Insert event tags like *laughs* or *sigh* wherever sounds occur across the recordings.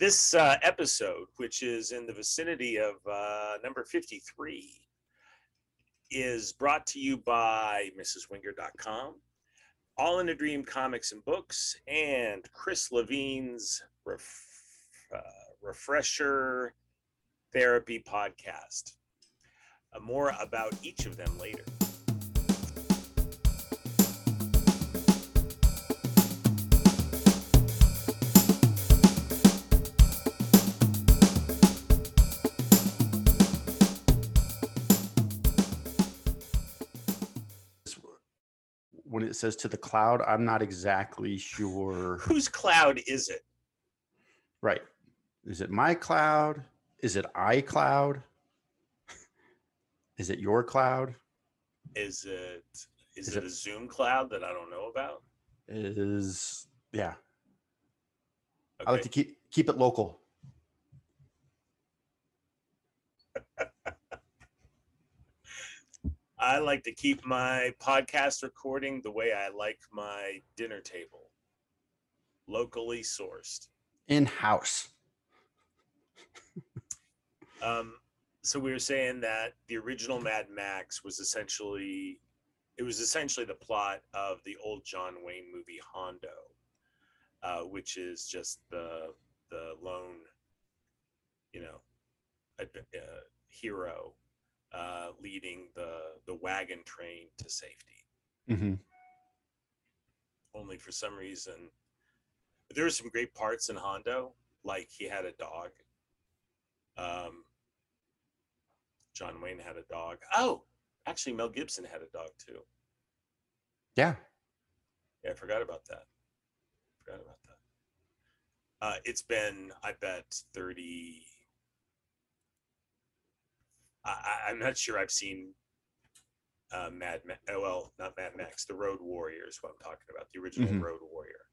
This uh, episode, which is in the vicinity of uh, number 53, is brought to you by MrsWenger.com, All in a Dream Comics and Books, and Chris Levine's ref- uh, Refresher Therapy Podcast. Uh, more about each of them later. It says to the cloud, I'm not exactly sure. Whose cloud is it? Right. Is it my cloud? Is it iCloud? Is it your cloud? Is it is, Is it, it- a Zoom cloud that I don't know about? Is yeah. I like to keep keep it local. I like to keep my podcast recording the way I like my dinner table, locally sourced. In house. *laughs* Um, so we were saying that the original Mad Max was essentially, it was essentially the plot of the old John Wayne movie Hondo, uh, which is just the the lone, you know, uh, hero uh, leading the the wagon train to safety. hmm Only for some reason, there were some great parts in Hondo, like he had a dog. Um, John Wayne had a dog. Oh, actually, Mel Gibson had a dog too. Yeah. Yeah, I forgot about that. Forgot about that. Uh, it's been, I bet, 30. I, I'm not sure I've seen uh, Mad Ma- oh, well, not Mad Max, The Road Warrior is what I'm talking about, the original Mhm. Road Warrior.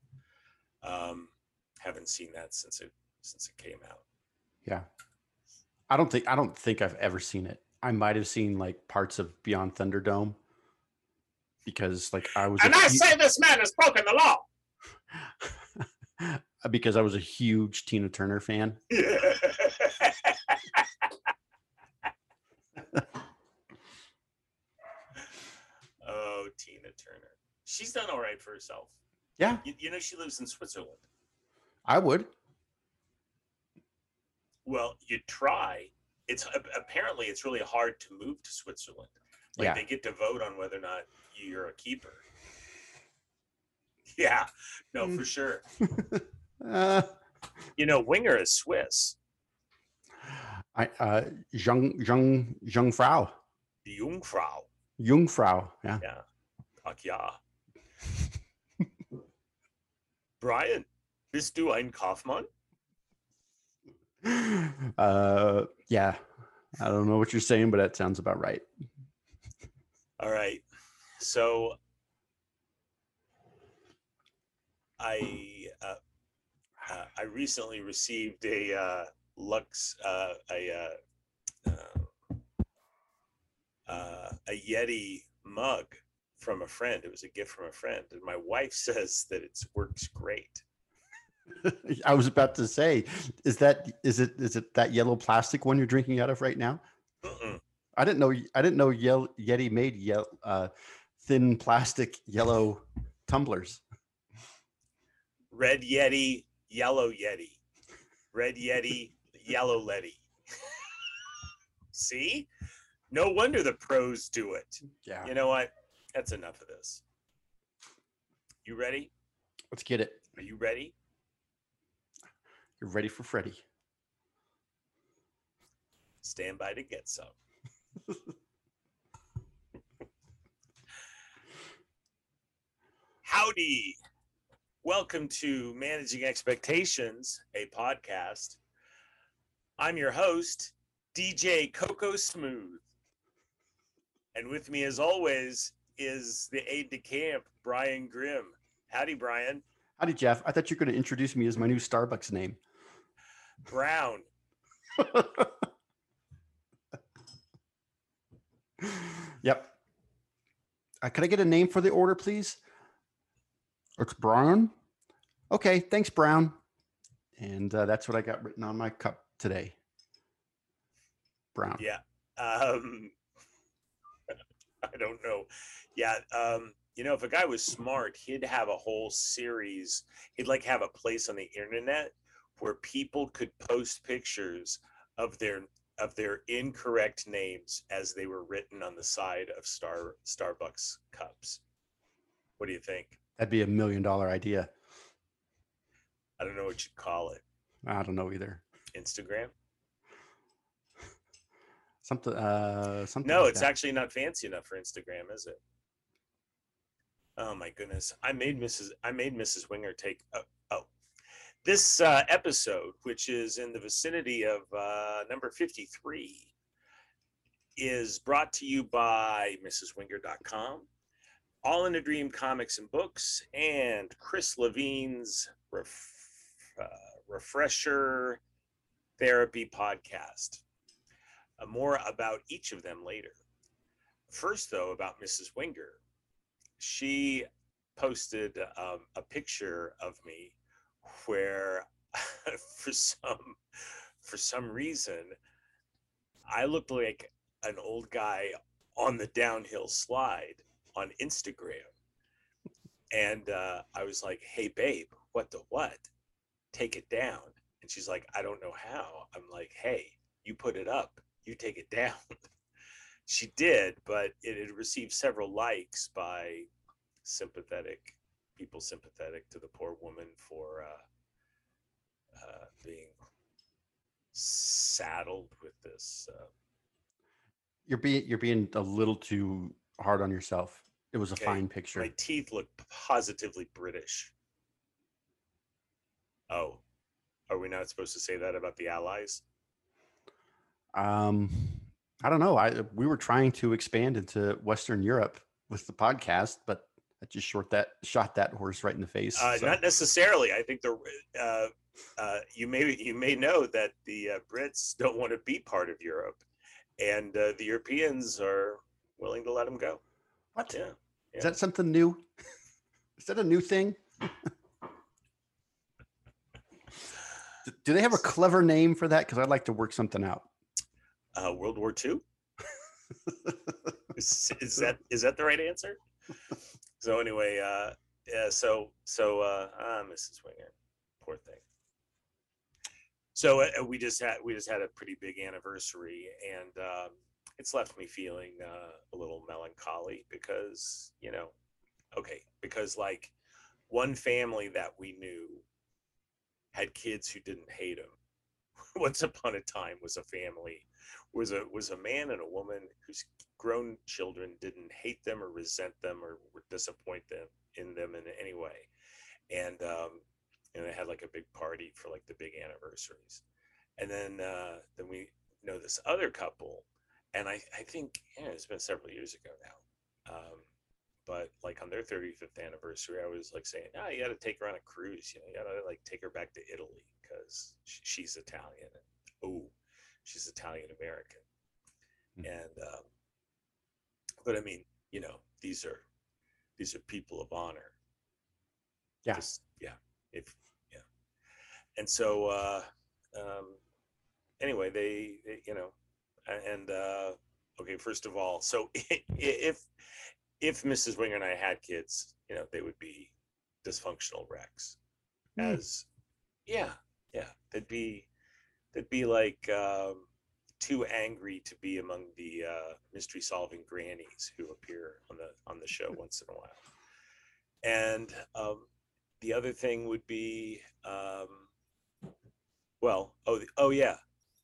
Um, haven't seen that since it since it came out. Yeah. I don't think I don't think I've ever seen it. I might have seen like parts of Beyond Thunderdome because like I was And I say this man has broken the law. *laughs* because I was a huge Tina Turner fan. *laughs* oh, Tina Turner. She's done all right for herself. Yeah, You, you know, she lives in Switzerland. I would. Well, you try. It's apparently it's really hard to move to Switzerland. Like Yeah. they get to vote on whether or not you're a keeper. *laughs* Yeah, no, Mm. for sure. *laughs* Uh, You know, Wenger is Swiss. I uh Jung Jung Jungfrau. Jungfrau. Jungfrau. Yeah. Yeah. Ach ja. Brian, bist du ein Kaufmann? *laughs* Uh yeah. I don't know what you're saying, but that sounds about right. All right. So I uh, uh, I recently received a uh, Lux uh, a uh, uh, uh, a Yeti mug from a friend. It was a gift from a friend, and my wife *laughs* says that it works great. *laughs* I was about to say, is that is it is it that yellow plastic one you're drinking out of right now? Mm-mm. I didn't know I didn't know Yel, Yeti made yel, uh, thin plastic yellow tumblers. Red Yeti, yellow Yeti, red Yeti, yellow Letty. *laughs* See, no wonder the pros do it. Yeah. You know what? That's enough of this. You ready? Let's get it. Are you ready? You're ready for Freddy. Stand by to get some. Howdy. Welcome to Managing Expectations, a podcast. I'm your host, DJ Coco Smooth. And with me, as always, is the aide de camp, Brian Grimm. Howdy, Brian. Howdy, Jeff. I thought you were going to introduce me as my new Starbucks name. Brown. *laughs* yep. Uh, could I get a name for the order, please? It's Brown. Okay, thanks, Brown. and uh, that's what I got written on my cup today. Brown. Yeah. Um, *laughs* I don't know. Yeah. Um, you know, if a guy was smart, he'd have a whole series. He'd like have a place on the internet where people could post pictures of their of their incorrect names as they were written on the side of Star Starbucks cups. What do you think? That'd be a million dollar idea. I don't know what you'd call it. I don't know either. Instagram? Something. Uh, something. No, like it's that. actually not fancy enough for Instagram, is it? Oh my goodness! I made Mrs. I made Mrs. Wenger take. Oh, oh. this uh, episode, which is in the vicinity of uh, number fifty-three, is brought to you by MrsWenger.com, All in a Dream Comics and Books, and Chris Levine's ref, uh, Refresher Therapy podcast. Uh, more about each of them later. First, though, about Mrs. Wenger, she posted um, a picture of me where, *laughs* for some for some reason, I looked like an old guy on the downhill slide on Instagram, and uh, I was like, "Hey, babe, what the what? Take it down." And she's like, "I don't know how." I'm like, "Hey, you put it up." You take it down. *laughs* she did, but it had received several likes by sympathetic people sympathetic to the poor woman for uh, uh, being saddled with this. Uh, You're being you're being a little too hard on yourself. It was a Okay, fine picture. my teeth look positively British. Oh, are we not supposed to say that about the Allies? Um, I don't know. I we were trying to expand into Western Europe with the podcast, but I just short that shot that horse right in the face. Uh, so- Not necessarily. I think the uh, uh, you may you may know that the uh, Brits don't want to be part of Europe, and uh, the Europeans are willing to let them go. what? Yeah, Is that something new? *laughs* Is that a new thing? *laughs* Do they have a clever name for that? Because I'd like to work something out. Uh, World War II. *laughs* is, is that is that the right answer? So anyway, uh, yeah. So so uh, ah, Mrs. Wenger, poor thing. So uh, we just had we just had a pretty big anniversary, and um, it's left me feeling uh, a little melancholy because you know, okay, because like one family that we knew had kids who didn't hate him. *laughs* Once upon a time was a family was a was a man and a woman whose grown children didn't hate them or resent them or disappoint them in them in any way. And um and they had like a big party for like the big anniversaries. And then uh then we know this other couple and i i think yeah it's been several years ago now. Um but like on their 35th anniversary i was like saying oh you got to take her on a cruise you know you got to like take her back to italy because she's italian and oh she's Italian American. Hmm. And um, but I mean, you know, these are these are people of honor. Yeah. Just, yeah. If yeah. And so uh um anyway, they, they you know and uh okay, first of all, so *laughs* if if Mrs. Wenger and I had kids, you know, they would be dysfunctional wrecks. Hmm. As yeah, yeah. They'd be they'd be like um, too angry to be among the uh, mystery solving grannies who appear on the on the show once in a while. And um, the other thing would be, um, well, oh, oh yeah,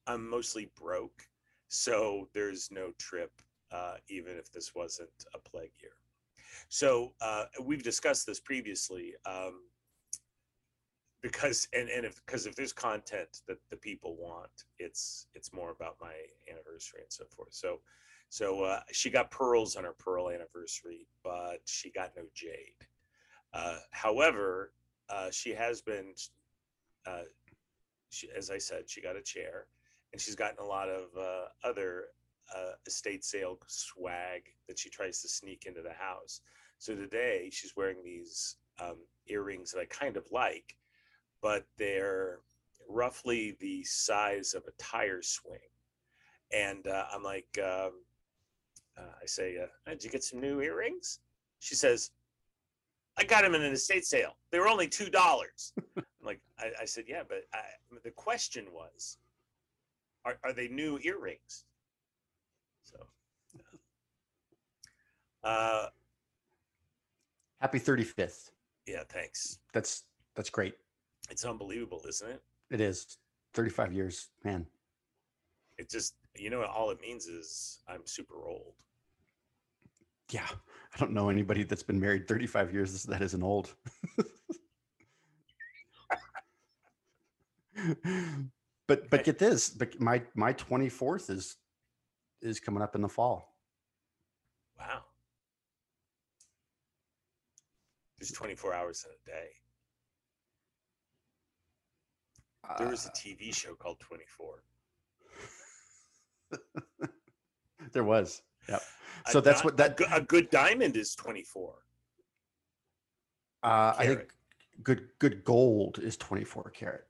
I'm mostly broke, so there's no trip, uh, even if this wasn't a plague year. So uh, we've discussed this previously. Um, because and and if because if there's content that the people want it's it's more about my anniversary and so forth. So so uh, she got pearls on her pearl anniversary but she got no jade. Uh, however uh, she has been uh, she, as i said she got a chair and she's gotten a lot of uh, other uh, estate sale swag that she tries to sneak into the house. So today she's wearing these um, earrings that i kind of like but they're roughly the size of a tire swing. And uh, I'm like, um, uh, I say, uh, did you get some new earrings? She says, I got them in an estate sale. They were only two dollars. *laughs* I'm like, I, I, said, yeah, but I, the question was, are, are they new earrings? So, uh, happy 35th. Yeah, thanks. That's that's great. It's unbelievable, isn't it? It is 35 years, man. It just, you know, all it means is I'm super old. Yeah. I don't know anybody that's been married 35 years that isn't old. *laughs* but but get this, but my my 24th is is coming up in the fall. Wow. There's 24 hours in a day. There was a Uh, TV show called 24. *laughs* there was. Yep. *laughs* A So that's di- what that a good diamond is 24. uh, I think good good gold is 24 karat.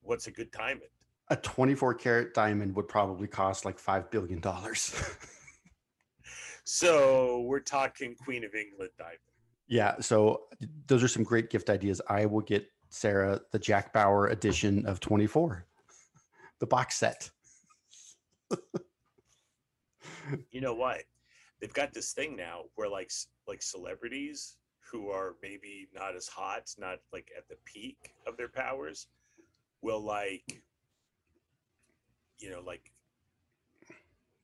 What's a good diamond? A 24 karat diamond would probably cost like 5 billion dollars. *laughs* So we're talking Queen of England diamond. Yeah, so those are some great gift ideas. I will get Sarah the Jack Bauer edition of 24, the box set. You know what? They've got this thing now where like like celebrities who are maybe not as hot, not like at the peak of their powers, will like you know like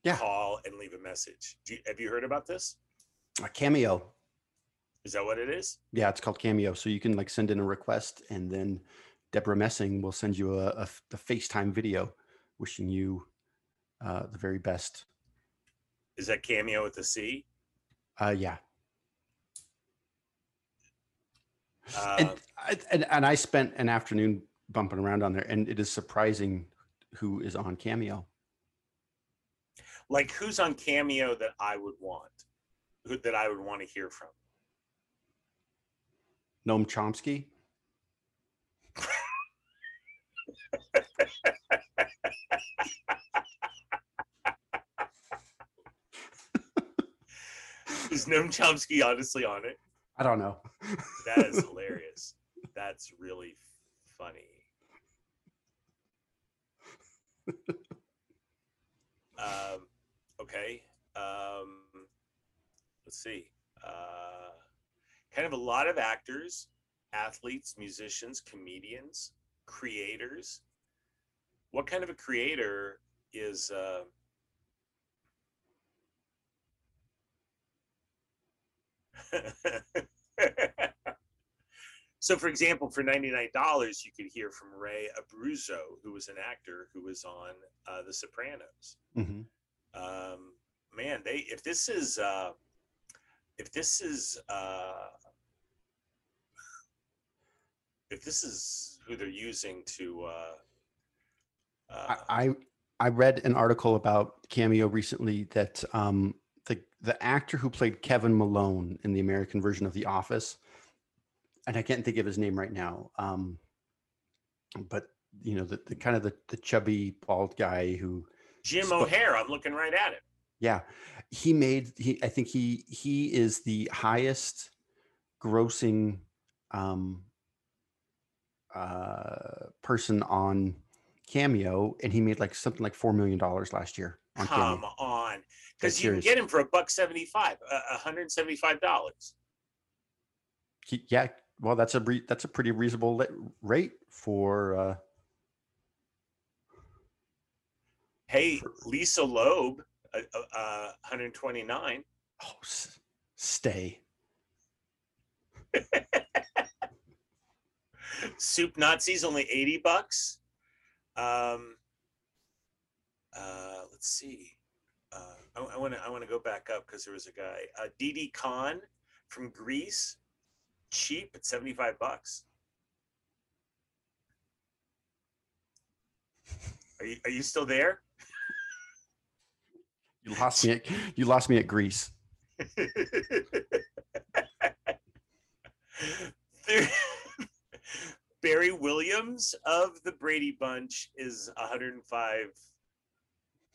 Yeah. call and leave a message. Do you, have you heard about this? A cameo. Is that what it is? Yeah, it's called Cameo. So you can like send in a request, and then Debra Messing will send you a, a, a FaceTime video wishing you uh, the very best. Is that cameo with the C? Uh, yeah. and, Um, I, and and I spent an afternoon bumping around on there, and it is surprising who is on Cameo. like who's on cameo that I would want, who that I would want to hear from? Noam Chomsky. Is Noam Chomsky honestly on it? I don't know. That is hilarious. That's really funny. um, okay. Um, let's see. Uh, kind of a lot of actors, athletes, musicians, comedians, creators. What kind of a creator is? Uh, *laughs* so, for example, for $99, you could hear from Ray Abruzzo, who was an actor who was on uh, The Sopranos. Mhm. Um, man, they if this is uh, if this is uh, if this is who they're using to uh, uh, I, I I read an article about Cameo recently that um, the the actor who played Kevin Malone in the American version of The Office, and I can't think of his name right now, um, but you know the, the kind of the, the chubby bald guy who Jim Sp- O'Heir. I'm looking right at him. Yeah he made he I think he he is the highest grossing um, uh, person on Cameo, and he made like something like four million dollars last year on Come Cameo. on, because you can get him for a buck seventy-five, a hundred seventy-five dollars. Yeah, well, that's a re- that's a pretty reasonable li- rate for. Uh, Hey, For- Lisa Loeb, uh, uh, uh, 129. oh, s- stay. *laughs* Soup Nazis only 80 bucks. Um, uh, let's see. Uh, I want to I want to go back up because there was a guy, uh, Didi Conn from Grease, cheap at 75 bucks. Are you are you still there? You lost me. At, you lost me at Grease. *laughs* Barry Williams of the Brady Bunch is 105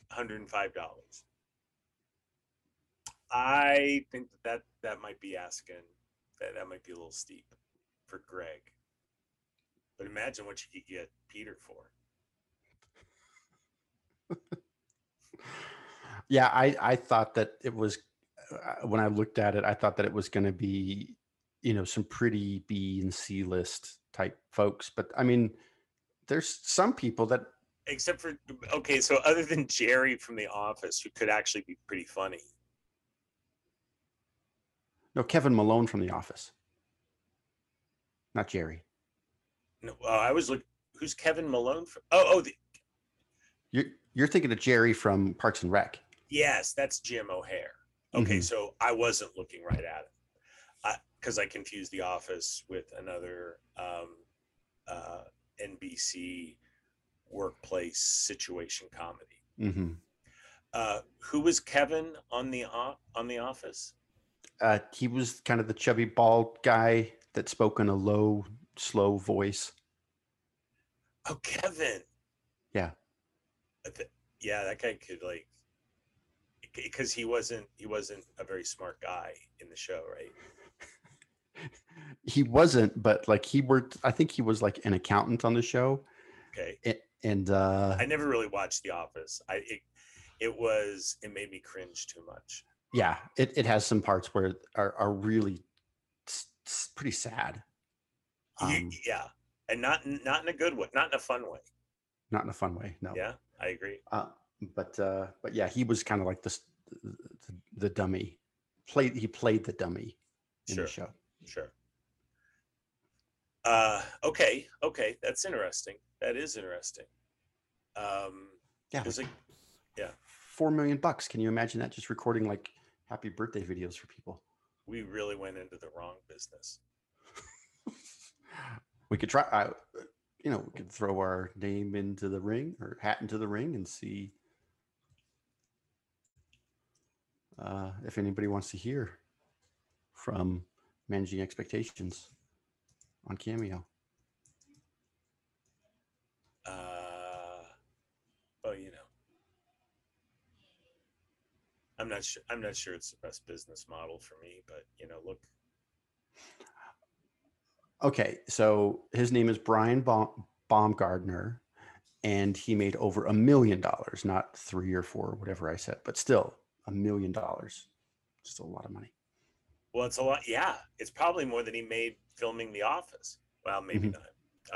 105 dollars. I think that, that that might be asking that that might be a little steep for Greg. But imagine what you could get Peter for. *laughs* yeah, I I thought that it was uh, when I looked at it, I thought that it was going to be, you know, some pretty B and C list type folks. But I mean, there's some people that except for okay, so other than Jerry from The Office, who could actually be pretty funny. No, Kevin Malone from The Office, not Jerry. No, uh, I was looking. Who's Kevin Malone? From, oh, oh, the, you're you're thinking of Jerry from Parks and Rec. Yes, that's Jim O'Heir. Okay, mm-hmm. so I wasn't looking right at it because I, I, confused The Office with another um, uh, NBC workplace situation comedy. Mm-hmm. Uh, who was Kevin on the on the Office? Uh, he was kind of the chubby bald guy that spoke in a low, slow voice. Oh, Kevin. Yeah. Yeah, that guy could like because he wasn't he wasn't a very smart guy in the show, right? he wasn't, but like he worked. I think he was like an accountant on the show. Okay. And, and uh, I never really watched The Office. I it, it was it made me cringe too much. Yeah, it, it has some parts where are are really pretty sad. Um, yeah, and not not in a good way, not in a fun way. Not in a fun way. No. Yeah, I agree. Uh, but uh, but yeah, he was kind of like this the, the, dummy. Played he played the dummy in sure. the show. Sure. Uh, okay, okay, that's interesting. That is interesting. Um, yeah, like, like, yeah, four million bucks. Can you imagine that? Just recording like happy birthday videos for people. We really went into the wrong business. *laughs* we could try. Uh, you know, we could throw our name into the ring or hat into the ring and see uh, if anybody wants to hear from managing expectations on Cameo. Uh, well, you know, I'm not sure. I'm not sure it's the best business model for me, but you know, look. Okay, so his name is Brian Baum- Baumgartner, and he made over a million dollars, not three or four, whatever I said, but still a million dollars. Just a lot of money. Well, it's a lot. Yeah, it's probably more than he made filming The Office. Well, maybe mm-hmm. not.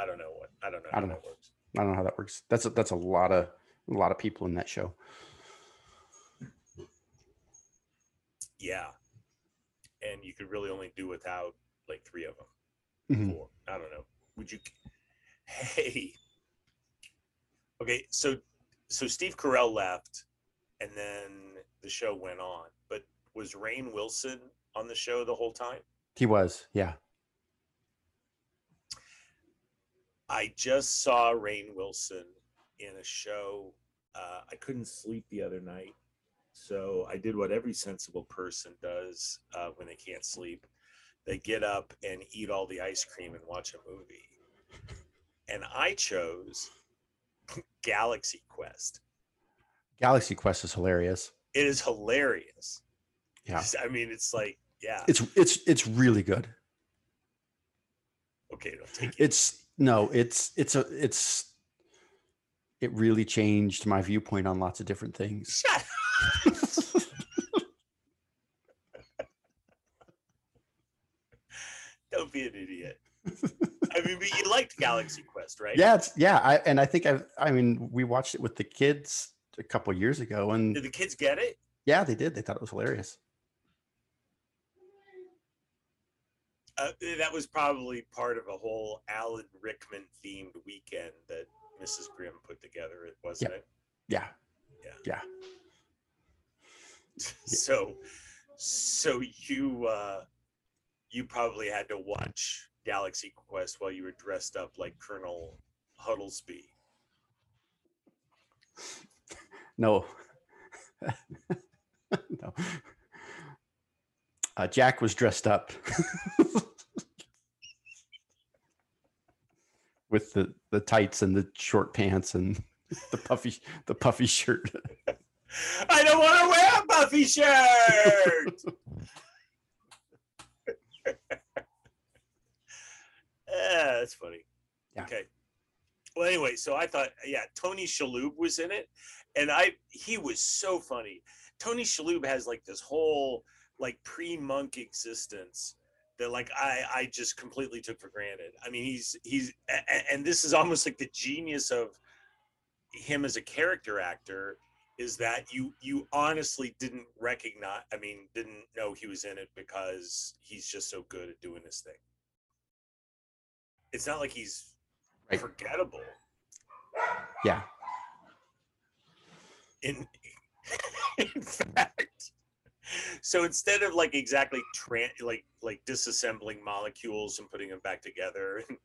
I don't know what. I don't know. I don't know. Works. I don't know how that works. That's a, that's a lot of a lot of people in that show. Yeah, and you could really only do without like three of them. Mm-hmm. Four. I don't know. Would you? Hey. Okay, so so Steve Carell left, and then the show went on. But was Rainn Wilson on the show the whole time? He was, yeah. I just saw Rainn Wilson in a show. Uh, I couldn't sleep the other night. So I did what every sensible person does uh, when they can't sleep. They get up and eat all the ice cream and watch a movie. And I chose *laughs* Galaxy Quest. Galaxy Quest is hilarious it is hilarious. Yeah. I mean, it's like, yeah. It's it's it's really good. Okay, don't take it. It's no, it's it's a it's it really changed my viewpoint on lots of different things. *laughs* Shut Don't be an idiot. I mean, but you liked Galaxy Quest, right? Yeah, it's yeah. I and I think I I mean we watched it with the kids a couple years ago, and did the kids get it? Yeah, they did. They thought it was hilarious. Uh, that was probably part of a whole Alan Rickman themed weekend that Mrs. Grimm put together, It wasn't yeah. it? Yeah. Yeah. *laughs* Yeah. so, so you uh, you probably had to watch Galaxy Quest while you were dressed up like Colonel Huddlesby. No. *laughs* no. Uh, Jack was dressed up. *laughs* with the the tights and the short pants and *laughs* the puffy the puffy shirt. I don't want to wear a puffy shirt. yeah, that's funny. Yeah. Okay. Well, anyway, so I thought, yeah, Tony Shalhoub was in it, and I he was so funny. Tony Shalhoub has like this whole like pre-monk existence that like I I just completely took for granted. I mean, he's he's and this is almost like the genius of him as a character actor is that you you honestly didn't recognize I mean, didn't know he was in it because he's just so good at doing this thing. It's not like he's Right. forgettable. Yeah. In in fact so instead of like exactly tran like like disassembling molecules and putting them back together and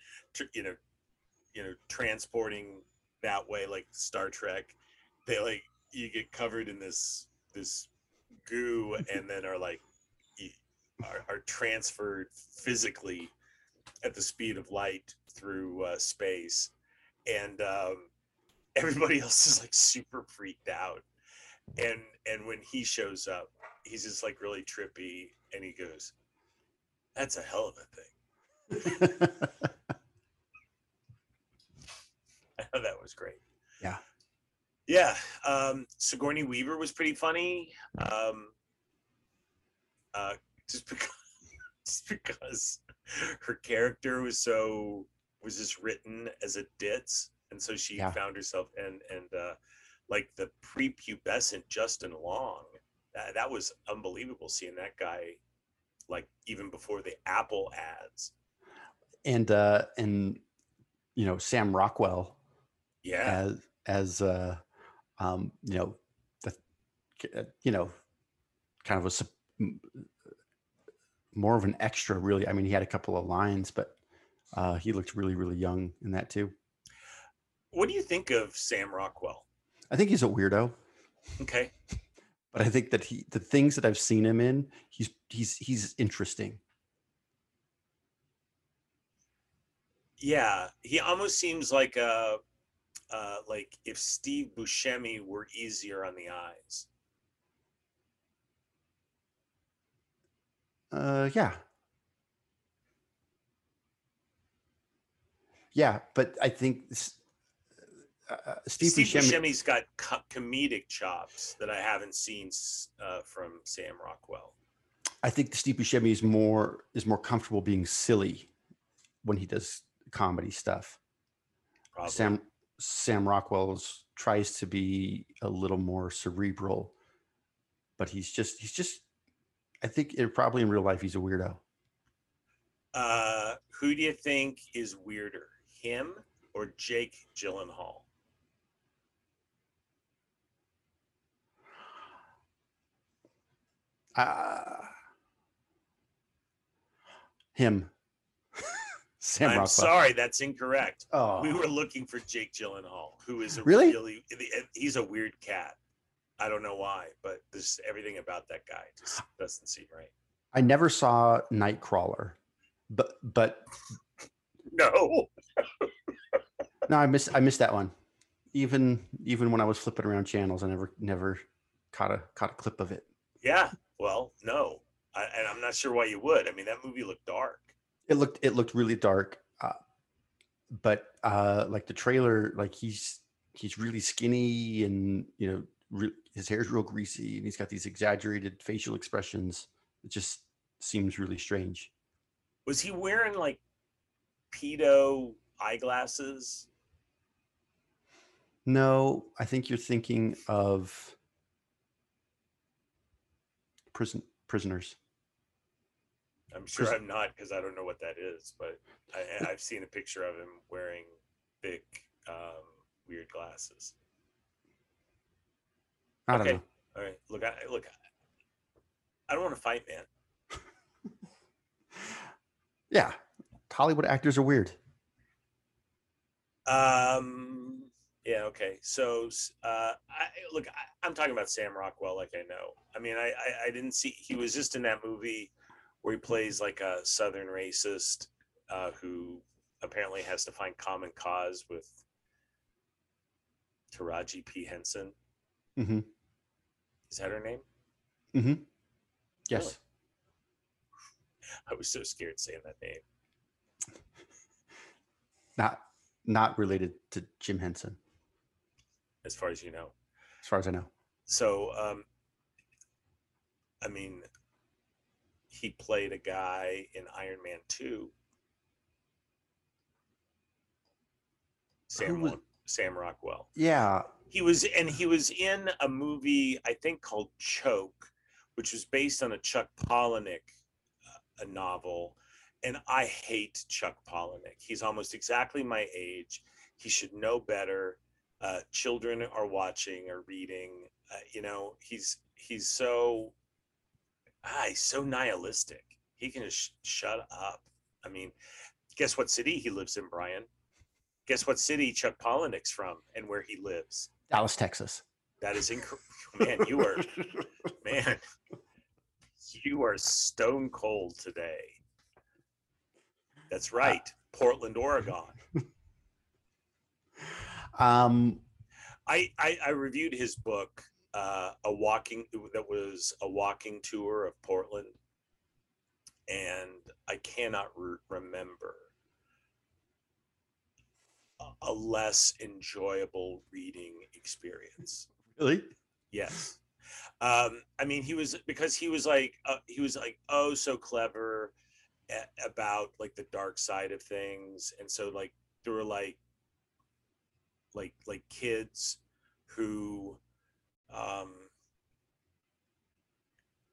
you know you know transporting that way like star trek they like you get covered in this this goo and then are like are, are transferred physically at the speed of light through uh, space. And um everybody *laughs* else is like super freaked out. And and when he shows up he's just like really trippy and he goes that's a hell of a thing. I thought *laughs* *laughs* that was great. Yeah. yeah um sigourney weaver was pretty funny um uh just because just because her character was so was just written as a ditz and so she Yeah. found herself and and uh like the prepubescent justin long that, that was unbelievable seeing that guy like even before the apple ads. And uh and you know Sam Rockwell yeah. as as uh um you know the uh, you know kind of a more of an extra really i mean he had a couple of lines but uh he looked really really young in that too what do you think of sam rockwell? I think he's a weirdo. Okay. *laughs* But i think that he the things that i've seen him in he's he's he's interesting. Yeah he almost seems like uh uh like if steve buscemi were easier on the eyes. Uh yeah. Yeah but i think uh, steve, Steve Buscemi, Buscemi's got co- comedic chops that I haven't seen uh, from Sam Rockwell. I think Steve Buscemi is more is more comfortable being silly when he does comedy stuff. Probably. Sam Sam Rockwell's tries to be a little more cerebral, but he's just he's just I think it, probably in real life he's a weirdo. Uh, who do you think is weirder, him or Jake Gyllenhaal? Uh, him. *laughs* Sam I'm Rockwell. sorry, that's incorrect. Oh, We were looking for Jake Gyllenhaal, who is a Really? really he's a weird cat. I don't know why, but there's everything about that guy just doesn't seem right. I never saw Nightcrawler, but but *laughs* No. No, I missed I missed that one. Even even when I was flipping around channels, I never never caught a caught a clip of it. Yeah. Well, no. I, and I'm not sure why you would. I mean, that movie looked dark. It looked it looked really dark, uh, but uh, like the trailer, like he's he's really skinny and you know re- his hair's real greasy and he's got these exaggerated facial expressions. It just seems really strange. Was he wearing like pedo eyeglasses? No, I think you're thinking of prison prisoners. I'm sure Pres- I'm not because I don't know what that is, but I, I've seen a picture of him wearing big, um, weird glasses. I don't Okay. know. All right, look, I look. I don't want to fight, man. *laughs* Yeah, Hollywood actors are weird. Um, yeah, okay. So, uh, I look, I, I'm talking about Sam Rockwell, like I know. I mean, I, I, I didn't see. He was just in that movie where he plays like a Southern racist uh, who apparently has to find common cause with Taraji P Henson. hmm Is that her name? hmm Yes. I was so scared saying that name. Not not related to Jim Henson, as far as you know. as far as I know. So, um, I mean, he played a guy in Iron Man 2. Sam, was- Sam Rockwell. Yeah. He was, and he was in a movie I think called Choke, which was based on a Chuck Palahniuk uh, a novel. And I hate Chuck Palahniuk. He's almost exactly my age. He should know better. Uh, children are watching or reading. Uh, you know, he's he's so ah, he's so nihilistic. He can just sh- shut up. I mean, guess what city he lives in, Brian? Guess what city Chuck Palahniuk's from and where he lives? Dallas, Texas. That is incredible. Man, you are *laughs* man, you are stone cold today. That's right, Portland, Oregon. *laughs* Um, I, I I reviewed his book, uh, a walking that was a walking tour of Portland, and I cannot re- remember a- less enjoyable reading experience. really? Yes. Um, I mean, he was because he was like uh, he was like oh so clever about like the dark side of things, and so like there were like like like kids who um,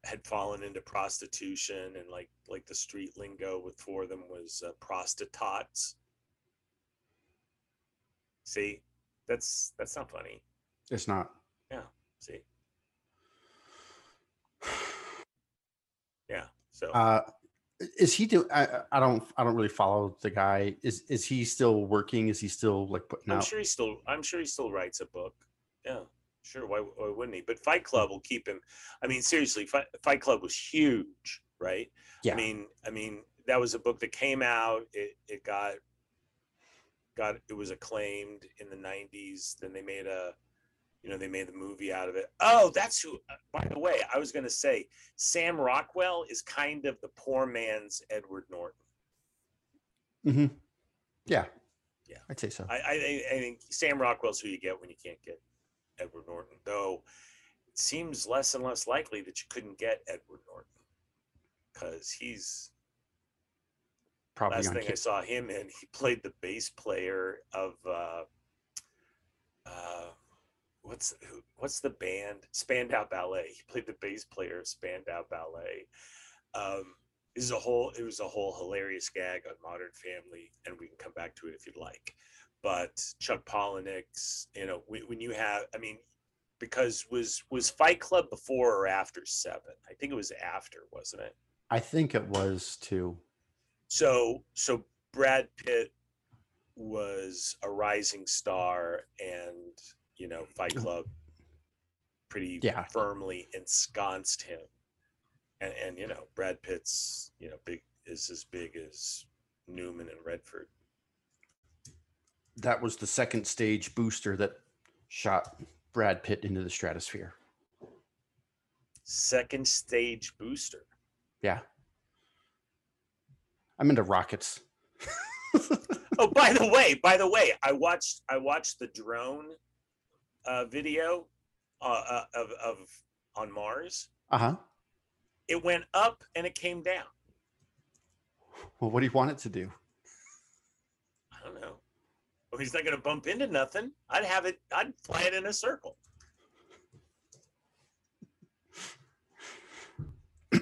had fallen into prostitution, and like like the street lingo with for them was uh, prostitutes. See, that's that's not funny. It's not. Yeah. See. *sighs* Yeah. So Uh, is he do? I, I don't. I don't really follow the guy. Is is he still working? Is he still like putting I'm out? sure he still I'm sure he still writes a book. Yeah. Sure. Why, why wouldn't he? But Fight Club will keep him. I mean, seriously, Fight, Fight Club was huge, right? Yeah. I mean, I mean, that was a book that came out. It it got got it was acclaimed in the 90s. Then they made a you know, they made the movie out of it. Oh, that's who by the way, I was going to say Sam Rockwell is kind of the poor man's Edward Norton. hmm Yeah. Yeah. I'd say so. I, I, I think Sam Rockwell's who you get when you can't get Edward Norton, though it seems less and less likely that you couldn't get Edward Norton because he's Probably last thing I saw him in, he played the bass player of uh, uh, what's who, what's the band Spandau Ballet. He played the bass player of Spandau Ballet. Um, is a whole it was a whole hilarious gag on Modern Family, and we can come back to it if you'd like. But Chuck Palahniuk's, you know, when, when you have, I mean, because was was Fight Club before or after Seven? I think it was after, wasn't it? I think it was too. So so Brad Pitt was a rising star and you know Fight mm. Club pretty Yeah. firmly ensconced him. And and you know Brad Pitt's you know big is as big as Newman and Redford. That was the second stage booster that shot Brad Pitt into the stratosphere. Second stage booster. Yeah. I'm into rockets. *laughs* Oh, by the way, by the way, I watched I watched the drone uh, video uh, uh, of of on Mars. Uh huh. It went up and it came down. Well, what do you want it to do? I don't know. Well, he's not going to bump into nothing. I'd have it. I'd fly it in a circle. *clears throat*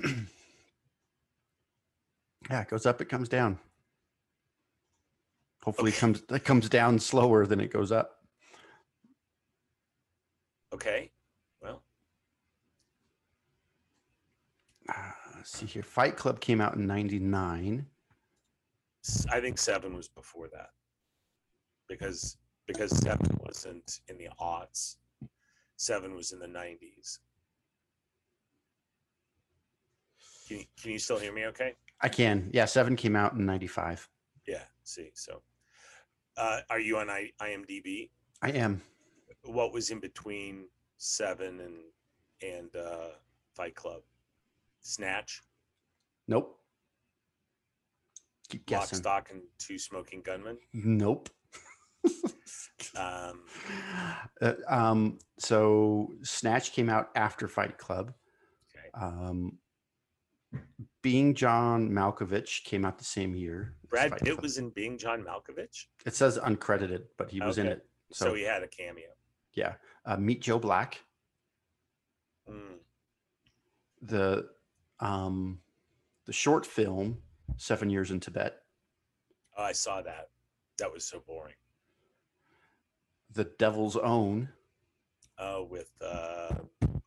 Yeah, it goes up, it comes down. Hopefully, Okay. it comes it comes down slower than it goes up. Okay. Well, Uh, see here. Fight Club came out in '99. I think seven was before that, because because seven wasn't in the aughts. Seven was in the nineties. Can you, can you still hear me? Okay. I can. Yeah, seven came out in '95. Yeah. see. So, uh, are you on I, IMDb? I am. What was in between Seven and and uh, Fight Club? Snatch, Nope. Keep Lock, guessing. Stock, and Two Smoking Gunmen. Nope. *laughs* Um, Uh, um, so Snatch came out after Fight Club. okay. Um, Being John Malkovich came out the same year. Brad Pitt was in Being John Malkovich, It says uncredited, but he was in it. so, So, he had a cameo. Yeah. Uh, Meet Joe Black. Mm, The um, the short film Seven Years in Tibet. oh, I saw that. That was so boring. The Devil's Own. Oh, with uh,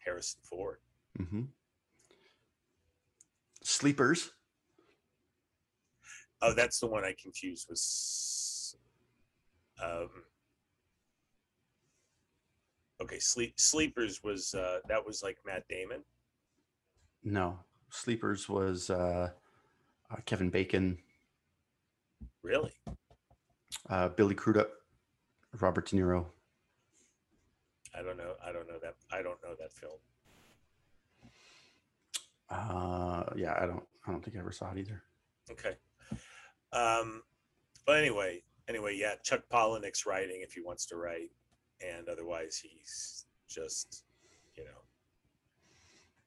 Harrison Ford. Mm-hmm. Sleepers. Oh, that's the one I confused with. Um, okay, sleep sleepers was uh, that was like Matt Damon. No, Sleepers was uh, uh, Kevin Bacon, Really? uh, Billy Crudup, Robert De Niro. I don't know. I don't know that. I don't know that film. Uh, yeah, I don't. I don't think I ever saw it either. Okay. Um, but anyway, anyway, yeah, Chuck Palahniuk's writing if he wants to write, and otherwise he's just, you know,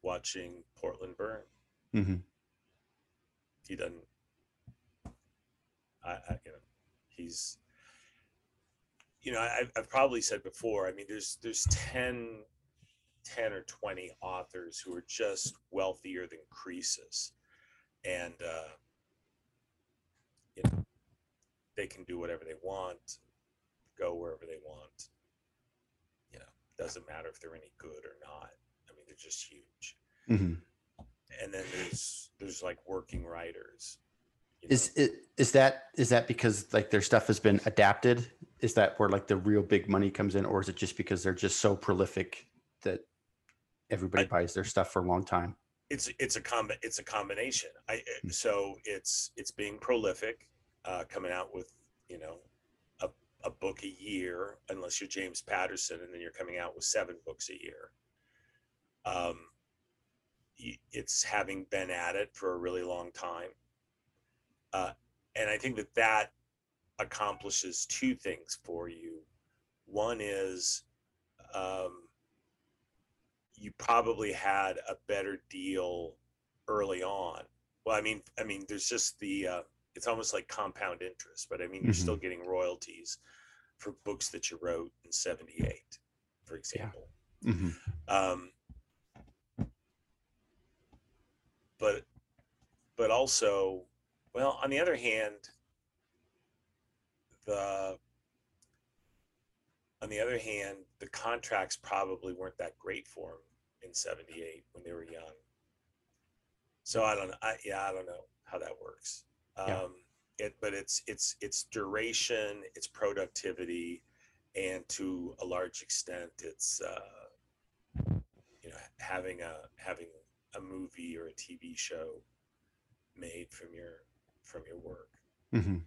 watching Portland burn. hmm He doesn't. I, I you know, he's. You know, I, I've probably said before. I mean, there's there's 10, 10 or twenty authors who are just wealthier than Croesus, and uh, you know, they can do whatever they want, go wherever they want. Doesn't matter if they're any good or not. I mean, they're just huge. hmm And then there's there's like working writers. you Is know. it is that is that because like their stuff has been adapted? Is that where like the real big money comes in, or is it just because they're just so prolific that everybody I- buys their stuff for a long time? it's it's a comb it's a combination. I Hmm. so it's it's being prolific, uh, coming out with you know a book a year, unless you're James Patterson, and then you're coming out with seven books a year. Um, it's having been at it for a really long time, uh, and I think that that accomplishes two things for you. One is um, you probably had a better deal early on. Well, I mean, I mean, there's just the uh, it's almost like compound interest, but I mean, you're still getting royalties for books that you wrote in '78, for example. hmm Um, but but also, well, on the other hand, the on the other hand, the contracts probably weren't that great for them in '78 when they were young. So I don't, I yeah, I don't know how that works. Yeah. Um, it, but it's it's it's duration, it's productivity, and to a large extent, it's uh, you know having a having a movie or a TV show made from your from your work hmm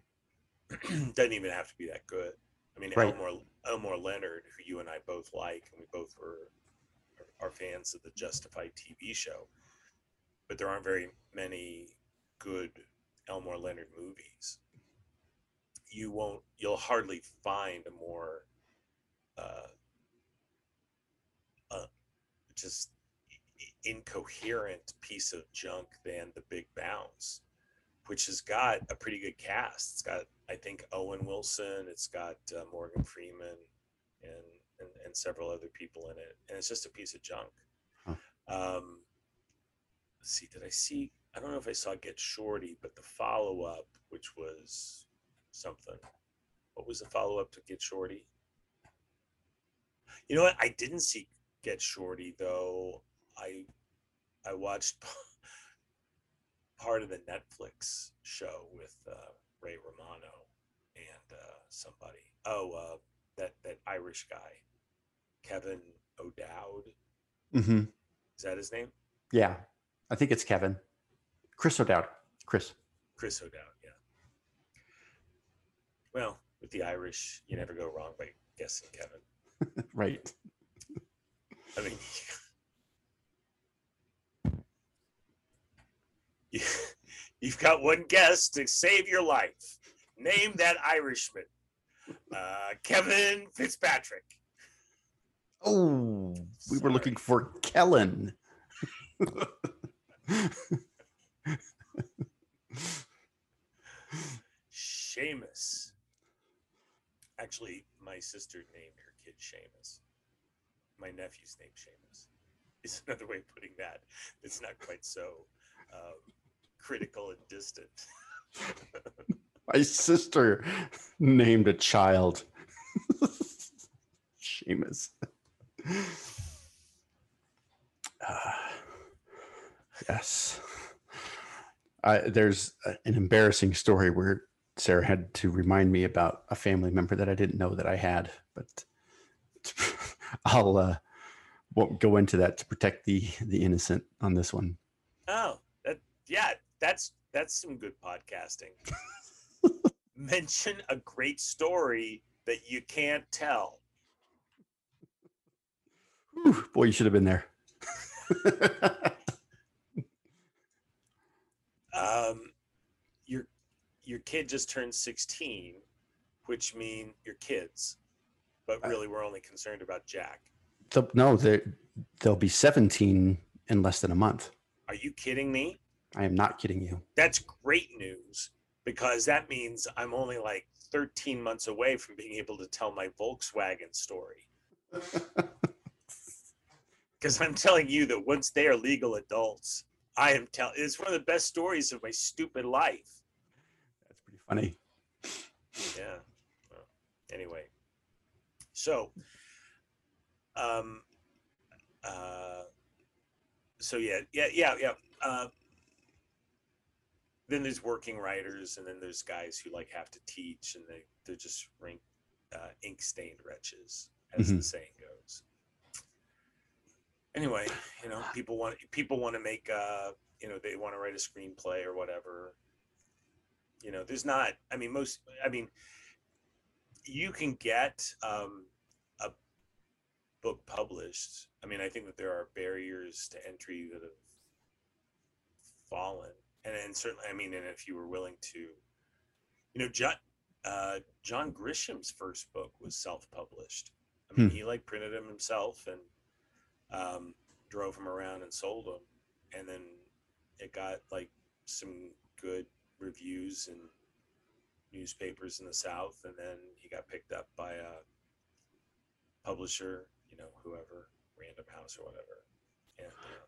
*clears throat* doesn't even have to be that good. I mean, Right. Elmore Elmore Leonard, who you and I both like, and we both were are fans of the Justified TV show, but there aren't very many good Elmore Leonard movies. You won't. You'll hardly find a more uh, uh, just incoherent piece of junk than The Big Bounce which has got a pretty good cast. It's got, I think, Owen Wilson. It's got uh, Morgan Freeman and, and and several other people in it, and it's just a piece of junk. Huh. Um, let's see, did I see? I don't know if I saw Get Shorty, but the follow up, which was something. What was the follow up to Get Shorty? You know what? I didn't see Get Shorty though. I I watched part of the Netflix show with uh, Ray Romano and uh, somebody. Oh, uh, that that Irish guy, Kevin O'Dowd. hmm Is that his name? Yeah, I think it's Kevin, Chris O'Dowd. Chris. Chris O'Dowd. Yeah. Well, with the Irish, you never go wrong by guessing Kevin. *laughs* right. I mean, *laughs* you, you've got one guess to save your life. Name that Irishman. Uh, Kevin Fitzpatrick. Oh, we were looking for Kellen. *laughs* Seamus. Actually, my sister named her kid Seamus. My nephew's named Seamus. Is another way of putting that. It's not quite so um, critical and distant. *laughs* My sister named a child *laughs* Seamus. Uh, yes. I, there's an embarrassing story where Sarah had to remind me about a family member that I didn't know that I had, but *laughs* I'll uh, won't go into that to protect the the innocent on this one. Oh, that yeah, that's that's some good podcasting. *laughs* Mention a great story that you can't tell. Whew, boy, you should have been there. *laughs* Um, your your kid just turned 16, which mean your kids, but really we're only concerned about Jack. They'll- no, they they'll be 17 in less than a month. Are you kidding me? I am not kidding you. That's great news because that means I'm only like 13 months away from being able to tell my Volkswagen story. *laughs* Because I'm telling you that once they are legal adults, I am telling it's one of the best stories of my stupid life. That's pretty funny. Yeah. Well, anyway, so, um, uh, so yeah, yeah, yeah, yeah. Uh, then there's working writers, and then there's guys who like have to teach, and they they're just rank, uh, ink stained wretches, as the Mhm. saying. Anyway, you know, people want people want to make uh, you know, they want to write a screenplay or whatever. You know, there's not. I mean, most. I mean, you can get um, a book published. I mean, I think that there are barriers to entry that have fallen, and and certainly, I mean, and if you were willing to, you know, John uh, John Grisham's first book was self-published. I mean, Hmm. he like printed them himself and um, drove them around and sold them, and then it got like some good reviews and newspapers in the South, and then he got picked up by a publisher, you know, whoever, Random House or whatever. And uh,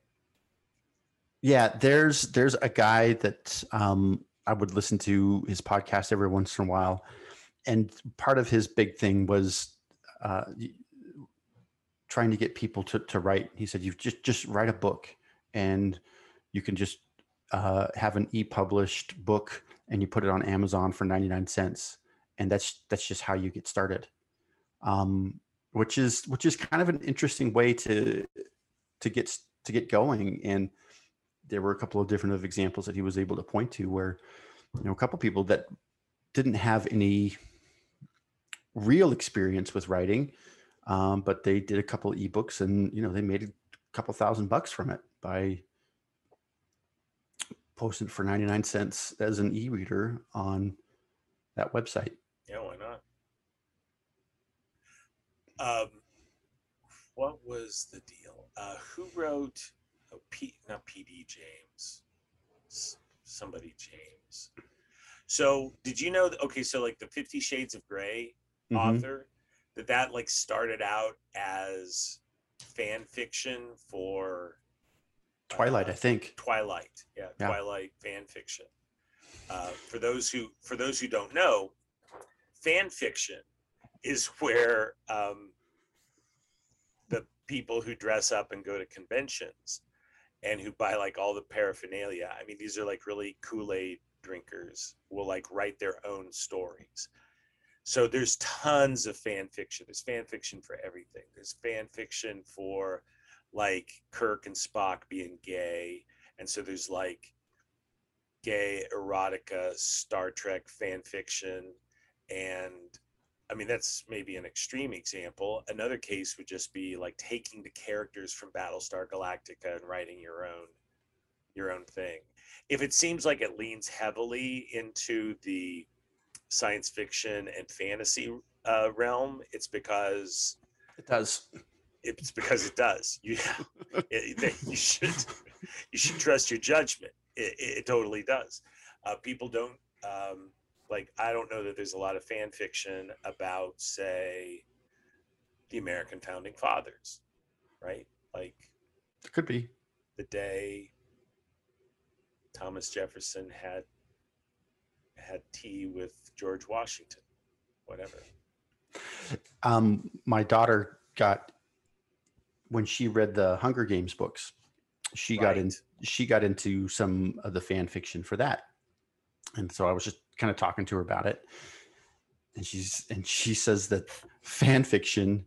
Yeah, there's there's a guy that um, I would listen to his podcast every once in a while, and part of his big thing was uh, trying to get people to to write. He said, "You just just write a book, and you can just uh, have an e-published book, and you put it on Amazon for ninety nine cents, and that's that's just how you get started." Um, which is which is kind of an interesting way to to get to get going and there were a couple of different of examples that he was able to point to where you know a couple people that didn't have any real experience with writing um, but they did a couple of ebooks and you know they made a couple thousand bucks from it by posting for 99 cents as an e-reader on that website yeah, why not? Um, what was the deal? Uh, who wrote? Oh, P, not P.D. James. Somebody James. So, did you know? Okay, so like the Fifty Shades of Grey Mhm. author, that that like started out as fan fiction for twilight uh, i think Twilight. Yeah, Yeah. Twilight fan fiction. Uh, for those who for those who don't know, fan fiction is where um, the people who dress up and go to conventions and who buy like all the paraphernalia. I mean, these are like really Kool Aid drinkers will like write their own stories. So there's tons of fan fiction. There's fan fiction for everything. There's fan fiction for like Kirk and Spock being gay, and so there's like gay erotica Star Trek fan fiction, and I mean that's maybe an extreme example. Another case would just be like taking the characters from Battlestar Galactica and writing your own your own thing. If it seems like it leans heavily into the science fiction and fantasy uh, realm, it's because It does. it's because it does. You *laughs* *laughs* it, you should you should trust your judgment. It, it totally does. Uh, people don't um, like. I don't know that there's a lot of fan fiction about, say, the American founding fathers, right? Like It could be. the day Thomas Jefferson had had tea with George Washington, whatever. Um, my daughter got when she read the Hunger Games books. She got in. She got into some of the fan fiction for that, and so I was just kind of talking to her about it. And she's and she says that fan fiction.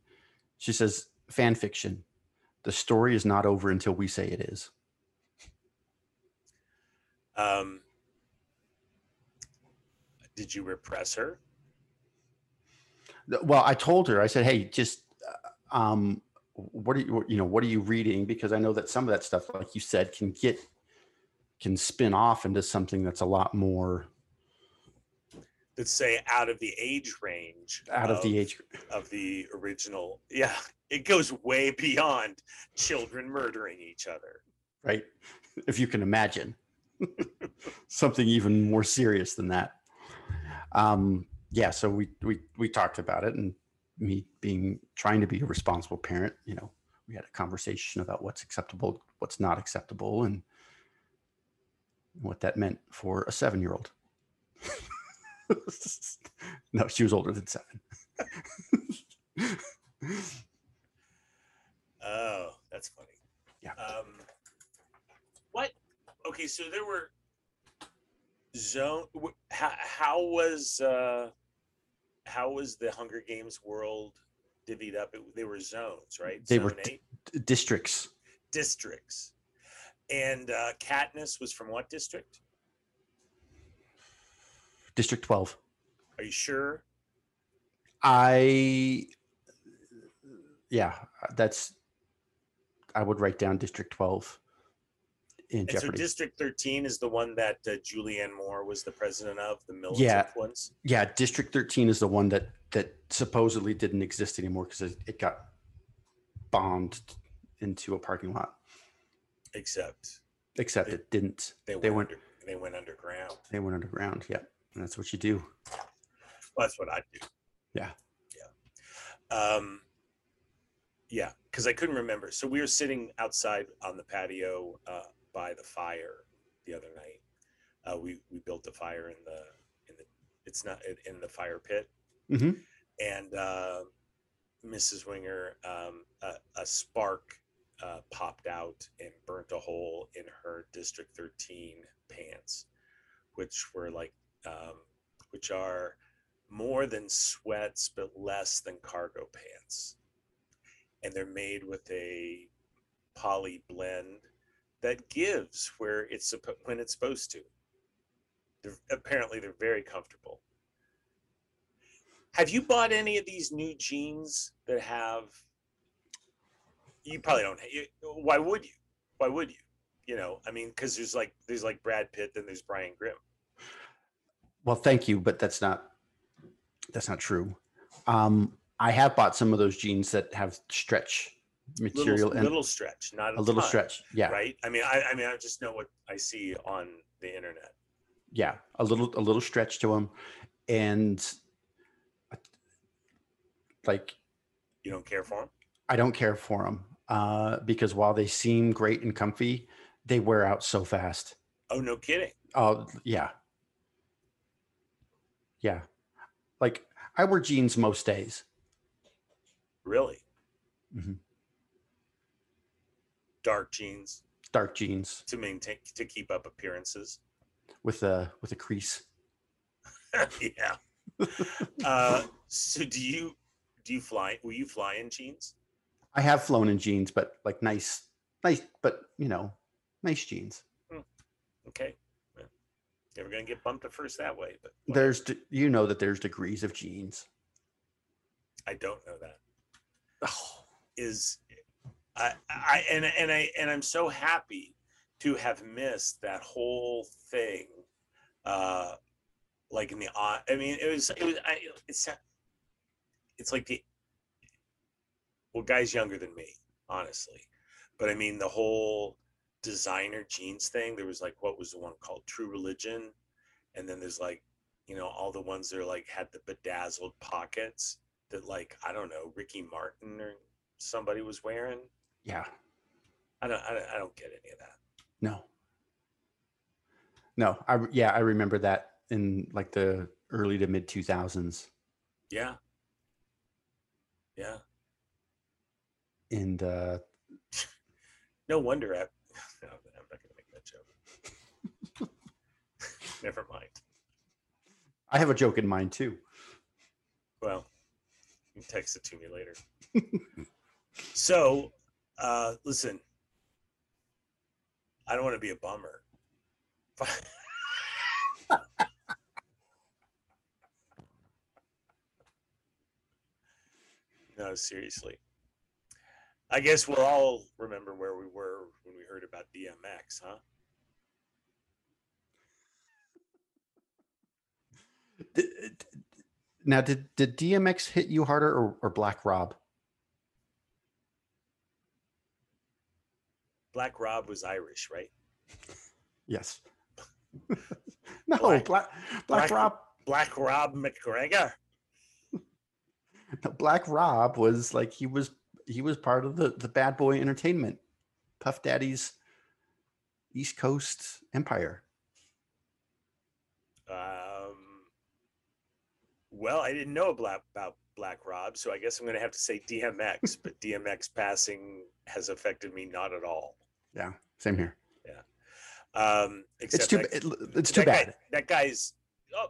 She says fan fiction. The story is not over until we say it is. Um, did you repress her? Well, I told her. I said, "Hey, just uh, um, what are you you know what are you reading? Because I know that some of that stuff, like you said, can get can spin off into something that's a lot more Let's say out of the age range. out of the age. of the original. Yeah, it goes way beyond children murdering each other. right? If you can imagine *laughs* something even more serious than that. Um, yeah, so we we we talked about it, and me being trying to be a responsible parent, you know, we had a conversation about what's acceptable, what's not acceptable, and what that meant for a seven-year-old. *laughs* no, she was older than seven. Oh, that's funny. Yeah. Um, what? Okay, so there were zone. How, how was uh, how was the Hunger Games world divvied up? It, they were zones, right? They were Zone t- eight Districts. districts, and uh, Katniss was from what district? District 12. Are you sure? I, yeah, that's, I would write down District 12 in And so District 13 is the one that uh, Julianne Moore was the president of, the militant Yeah. ones. yeah, District 13 is the one that, that supposedly didn't exist anymore because it, it got bombed into a parking lot, Except except They- it didn't. they, They went, went- under, they went underground. They went underground. Yeah. And that's what you do. Well, that's what I do. Yeah. Yeah. Um, yeah, because I couldn't remember. So we were sitting outside on the patio uh, by the fire the other night. Uh, we we built a fire in the in the it's not in- the fire pit, hmm and uh, Mrs. Wenger, um, a, a spark uh, popped out and burnt a hole in her District 13 pants, which were like, um, which are more than sweats but less than cargo pants, and they're made with a poly blend that gives where it's when it's supposed to. They're, apparently, they're very comfortable. Have you bought any of these new jeans that have? You probably don't. you- Why would you? Why would you? You know, I mean, because there's like there's like Brad Pitt, then there's Brian Grimm. Well, thank you, but that's not, that's not true. Um, I have bought some of those jeans that have stretch material Little, little stretch, not a, a little ton, stretch. Yeah. right? I mean, I, I mean, I just know what I see on the internet. yeah a little a little stretch to them and uh, like You don't care for them. i don't care for them uh because while they seem great and comfy they wear out so fast Oh, no kidding. oh yeah yeah like i wear jeans most days Really? Mhm. Dark jeans dark jeans to maintain to keep up appearances. with a with a crease *laughs* yeah. *laughs* Uh, so do you do you fly? Will you fly in jeans? i have flown in jeans but like nice nice but you know nice jeans Okay. Yeah. Never gonna get bumped at first that way, but whatever. There's, de- you know, that there's degrees of jeans. I don't know that. Oh, is I, I and and I and I'm so happy to have missed that whole thing. Uh, like in the au- I mean, it was it was I it's it's like the well, guys younger than me, honestly, but I mean the whole designer jeans thing. There was like what was the one called True Religion, and then there's like you know all the ones that are like had the bedazzled pockets that like I don't know Ricky Martin or somebody was wearing. Yeah. I don't I don't, I don't get any of that. No. No, I yeah, I remember that in like the early to mid 2000s Yeah. Yeah. and uh *laughs* No wonder I *sighs* no, I'm not gonna make that joke. *laughs* Never mind. I have a joke in mind too. Well, you can text it to me later. *laughs* so uh listen. I don't want to be a bummer. *laughs* no, seriously. I guess we'll all remember where we were when we heard about DMX, huh? D- Now did did DMX hit you harder or, or Black Rob? Black Rob was Irish, right? Yes. *laughs* no, Black- Black Black, Rob Black Rob McGregor. *laughs* no, Black Rob was like he was he was part of the the Bad Boy Entertainment, Puff Daddy's East Coast empire. Um, well, I didn't know about, about Black Rob, so I guess I'm going to have to say DMX, but DMX passing has affected me not at all. Yeah, same here. Yeah. Um, It's too that, it, it's too that guy- bad. that guy's, oh,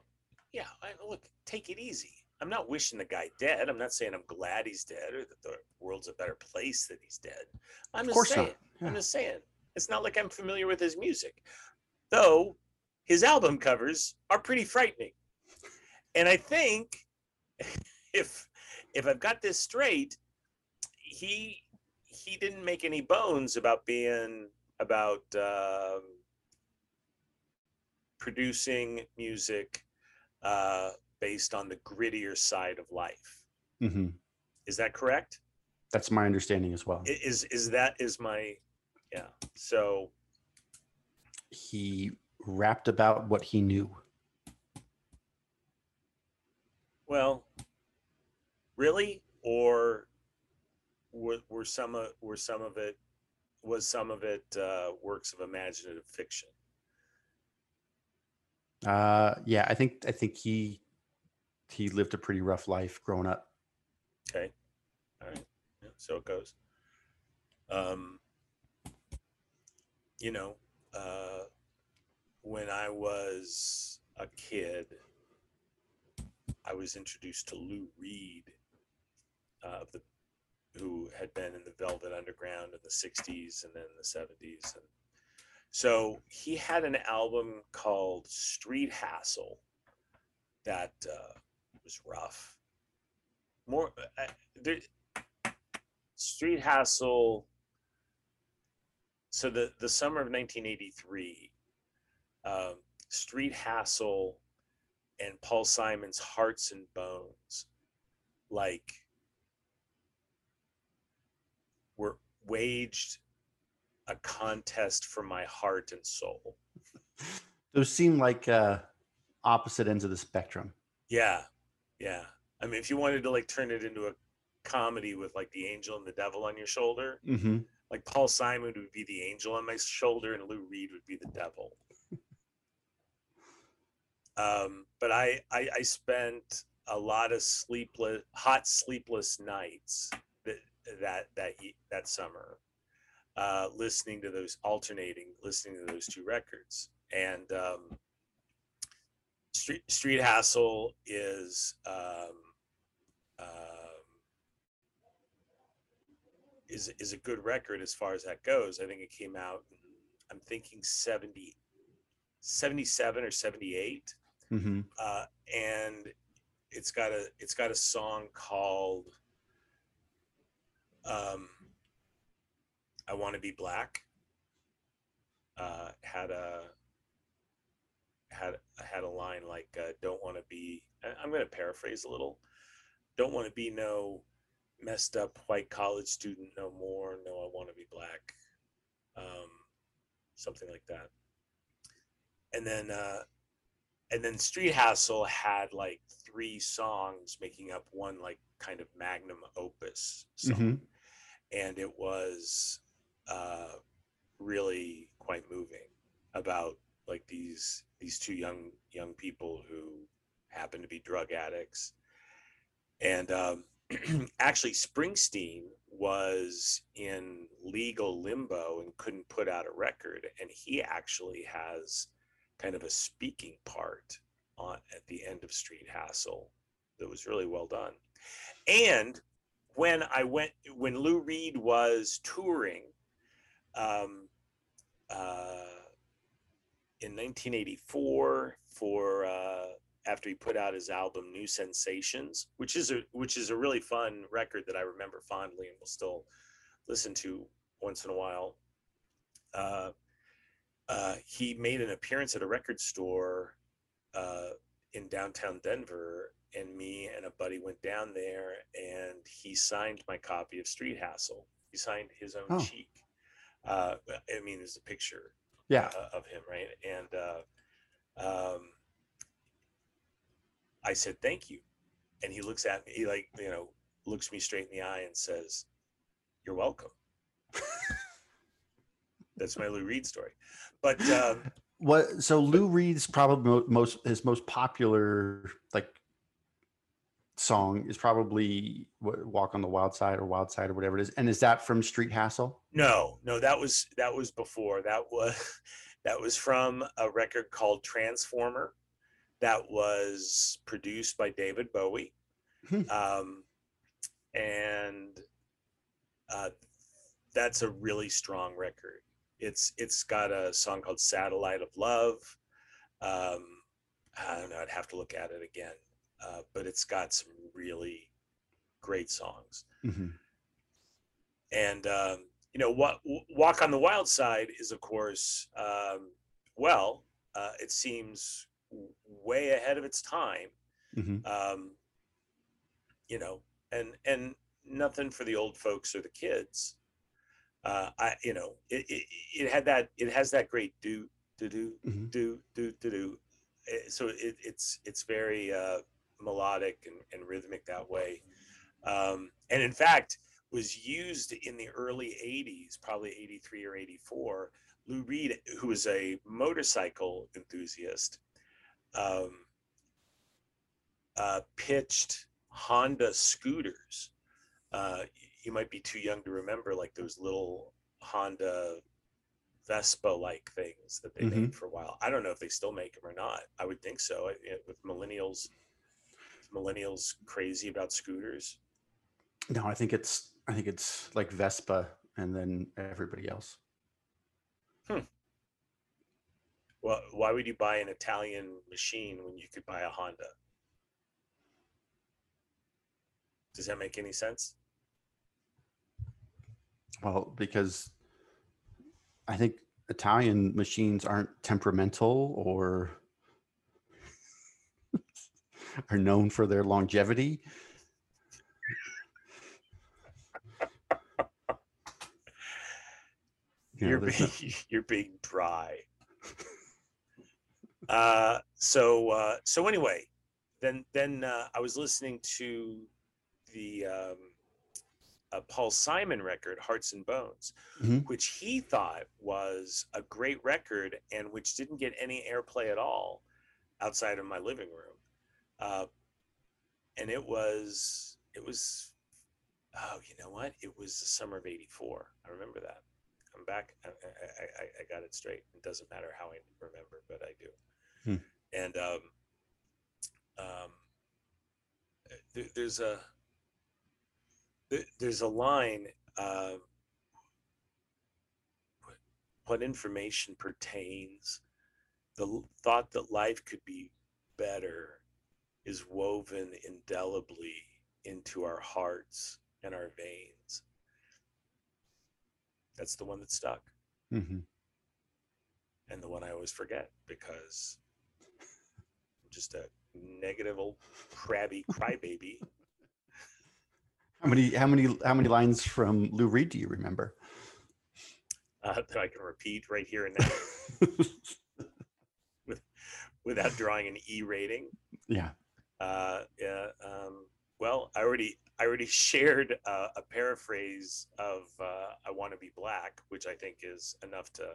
yeah, I, look, take it easy. I'm not wishing the guy dead. I'm not saying I'm glad he's dead or that the world's a better place that he's dead. I'm Of just saying. not. I'm just saying. It's not like I'm familiar with his music, though. His album covers are pretty frightening, and I think *laughs* if if I've got this straight, he he didn't make any bones about being about um, producing music uh, based on the grittier side of life. Mhm. Is that correct? That's my understanding as well. Is is that is my yeah? So he rapped about what he knew. well, really, or were, were some of were some of it was some of it uh, works of imaginative fiction? Uh, yeah, I think I think he he lived a pretty rough life growing up. Okay, all right, yeah, so it goes. Um, you know, uh, when I was a kid, I was introduced to Lou Reed, uh, of the who had been in the Velvet Underground in the '60s and then the '70s, and so he had an album called Street Hassle that uh, was rough. More, uh, there, Street Hassle. So the the summer of 1983, um, Street Hassle and Paul Simon's Hearts and Bones, like, were waged a contest for my heart and soul. Those seem like uh, opposite ends of the spectrum. Yeah, yeah. I mean, if you wanted to like turn it into a comedy with like the angel and the devil on your shoulder, Mm-hmm. like Paul Simon would be the angel on my shoulder and Lou Reed would be the devil. *laughs* um, but I, I I spent a lot of sleepless, hot sleepless nights that that that summer, uh, listening to those alternating, listening to those two records, and um, Street Street Hassle is um, um, is is a good record as far as that goes. I think it came out. in, I'm thinking 70, 77 or 78 hmm uh, and it's got a it's got a song called um, "I Want to Be Black." Uh, had a had had a line like uh, "Don't want to be." I'm going to paraphrase a little. Don't want to be no messed up white college student no more. No, I want to be black. Um, something like that. And then uh, and then Street Hassle had like three songs making up one like kind of magnum opus song, hmm and it was uh, really quite moving about like these these two young young people who happen to be drug addicts, and um, *clears throat* actually Springsteen was in legal limbo and couldn't put out a record, and he actually has kind of a speaking part on at the end of Street Hassle that was really well done. And when I went, when Lou Reed was touring um, uh, in 1984 for uh, after he put out his album New Sensations, which is a which is a really fun record that I remember fondly and will still listen to once in a while. Uh, uh, he made an appearance at a record store uh, in downtown Denver, and me and a buddy went down there, and he signed my copy of Street Hassle. He signed his own Oh. cheek. Uh, I mean, there's a picture Yeah. uh, of him, right? And uh, um, I said, "Thank you," and he looks at me, he like you know, looks me straight in the eye and says, "You're welcome." *laughs* That's my Lou Reed story, but. Um, What? So Lou Reed's probably most his most popular like song is probably "Walk on the Wild Side" or "Wild Side" or whatever it is. And is that from Street Hassle? No, no, that was that was before. That was *laughs* that was from a record called Transformer, that was produced by David Bowie, Hmm. um, and uh, that's a really strong record. It's it's got a song called "Satellite of Love." Um, I don't know. I'd have to look at it again, uh, but it's got some really great songs Mhm. and um, you know what walk on the wild side is of course um, well uh, it seems way ahead of its time Mhm. um, you know and and nothing for the old folks or the kids uh, i you know it, it, it had that it has that great do do do Mhm. do do do do Eh, so it, it's it's very uh, melodic and, and rhythmic that way. Um, and in fact was used in the early 80s probably 83 or 84 lou reed who was a motorcycle enthusiast um, uh, pitched honda scooters. Uh, you might be too young to remember like those little honda vespa like things that they Mhm. made for a while. I don't know if they still make them or not. I would think so. I- with millennials millennials crazy about scooters No, I think it's I think it's like Vespa and then everybody else. Hmm. Well, why would you buy an Italian machine when you could buy a Honda? Does that make any sense? Well, because I think Italian machines aren't temperamental or are known for their longevity. You you're, there's being, no- *laughs* you're being dry. uh, so uh, so anyway, then then uh, I was listening to the um, uh, Paul Simon record, Hearts and Bones, Mhm. which he thought was a great record and which didn't get any airplay at all outside of my living room. Uh, and it was it was oh you know what? It was the summer of 84 i remember that. I'm back i, I, I, I got it straight. It doesn't matter how i remember but i do. Hmm. and um, um, there, there's a there, there's a line uh, what, what information pertains the thought that life could be better is woven indelibly into our hearts and our veins. That's the one that stuck, hmm and the one I always forget because I'm just a negative old crabby crybaby. *laughs* How many? How many? How many lines from Lou Reed do you remember? uh, that I can repeat right here and now *laughs* without drawing an E rating. yeah. Uh, yeah. Um, well, I already I already shared uh, a paraphrase of uh, "I Want to Be Black," which I think is enough to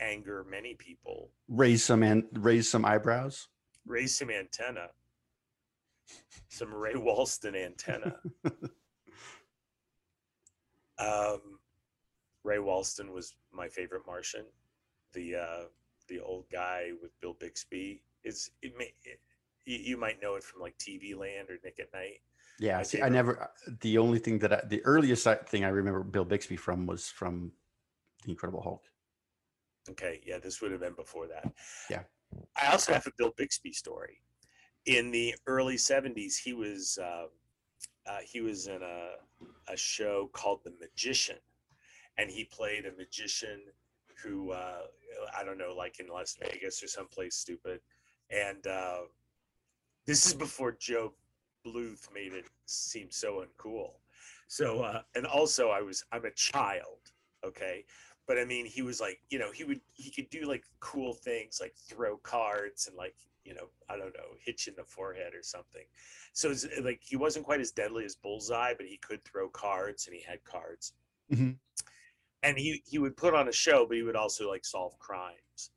anger many people, Raise some and raise some eyebrows. raise some antenna, some Ray Walston antenna. *laughs* um, Ray Walston was my favorite Martian. The uh, the old guy with Bill Bixby is it may it, you, you might know it from like TV Land or Nick at Night. Yeah. My See, I never. uh, The only thing that I, the earliest thing I remember Bill Bixby from was from The Incredible Hulk. Okay, yeah, this would have been before that. Yeah. I also have a Bill Bixby story. In the early '70s, he was uh, uh, he was in a a show called The Magician, and he played a magician who uh, I don't know, like in Las Vegas or someplace stupid. And uh, this is before Gob Bluth made it seem so uncool. So uh, and also I was I'm a child, okay, but I mean he was like you know he would he could do like cool things like throw cards and like you know I don't know hit you in the forehead or something. So it's like he wasn't quite as deadly as Bullseye, but he could throw cards and he had cards. Mhm. And he he would put on a show, but he would also like solve crimes,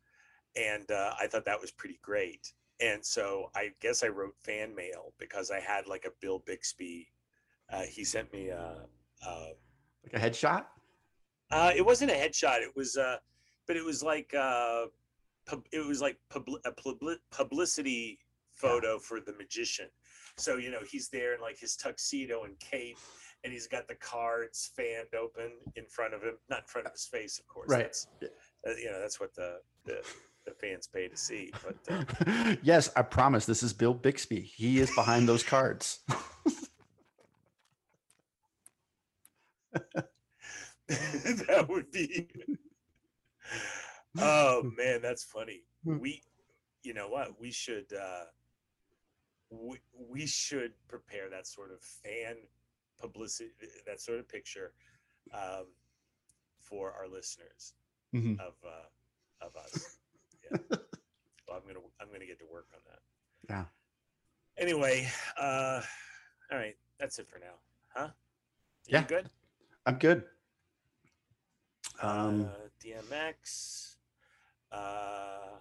and uh, I thought that was pretty great. And so I guess I wrote fan mail because I had like a Bill Bixby. Uh, he sent me a, a Like a headshot. uh, it wasn't a headshot. It was, uh, but it was like, uh, pub, it was like publi- a publi- publicity photo for the magician. So you know he's there in like his tuxedo and cape, and he's got the cards fanned open in front of him, not in front of his face, of course. Right. That's, uh, you know that's what the, the the fans pay to see. But uh, *laughs* yes, I promise. This is Bill Bixby. He is behind those cards. *laughs* *laughs* that would be. Oh man, that's funny. We, you know what? We should. uh we, we should prepare that sort of fan publicity, that sort of picture, um, for our listeners Mhm. of uh, of us. Yeah. *laughs* well, I'm gonna I'm gonna get to work on that. Yeah. Anyway, uh, all right, that's it for now, huh? You Yeah. good. I'm good. Um, uh, DMX. Uh,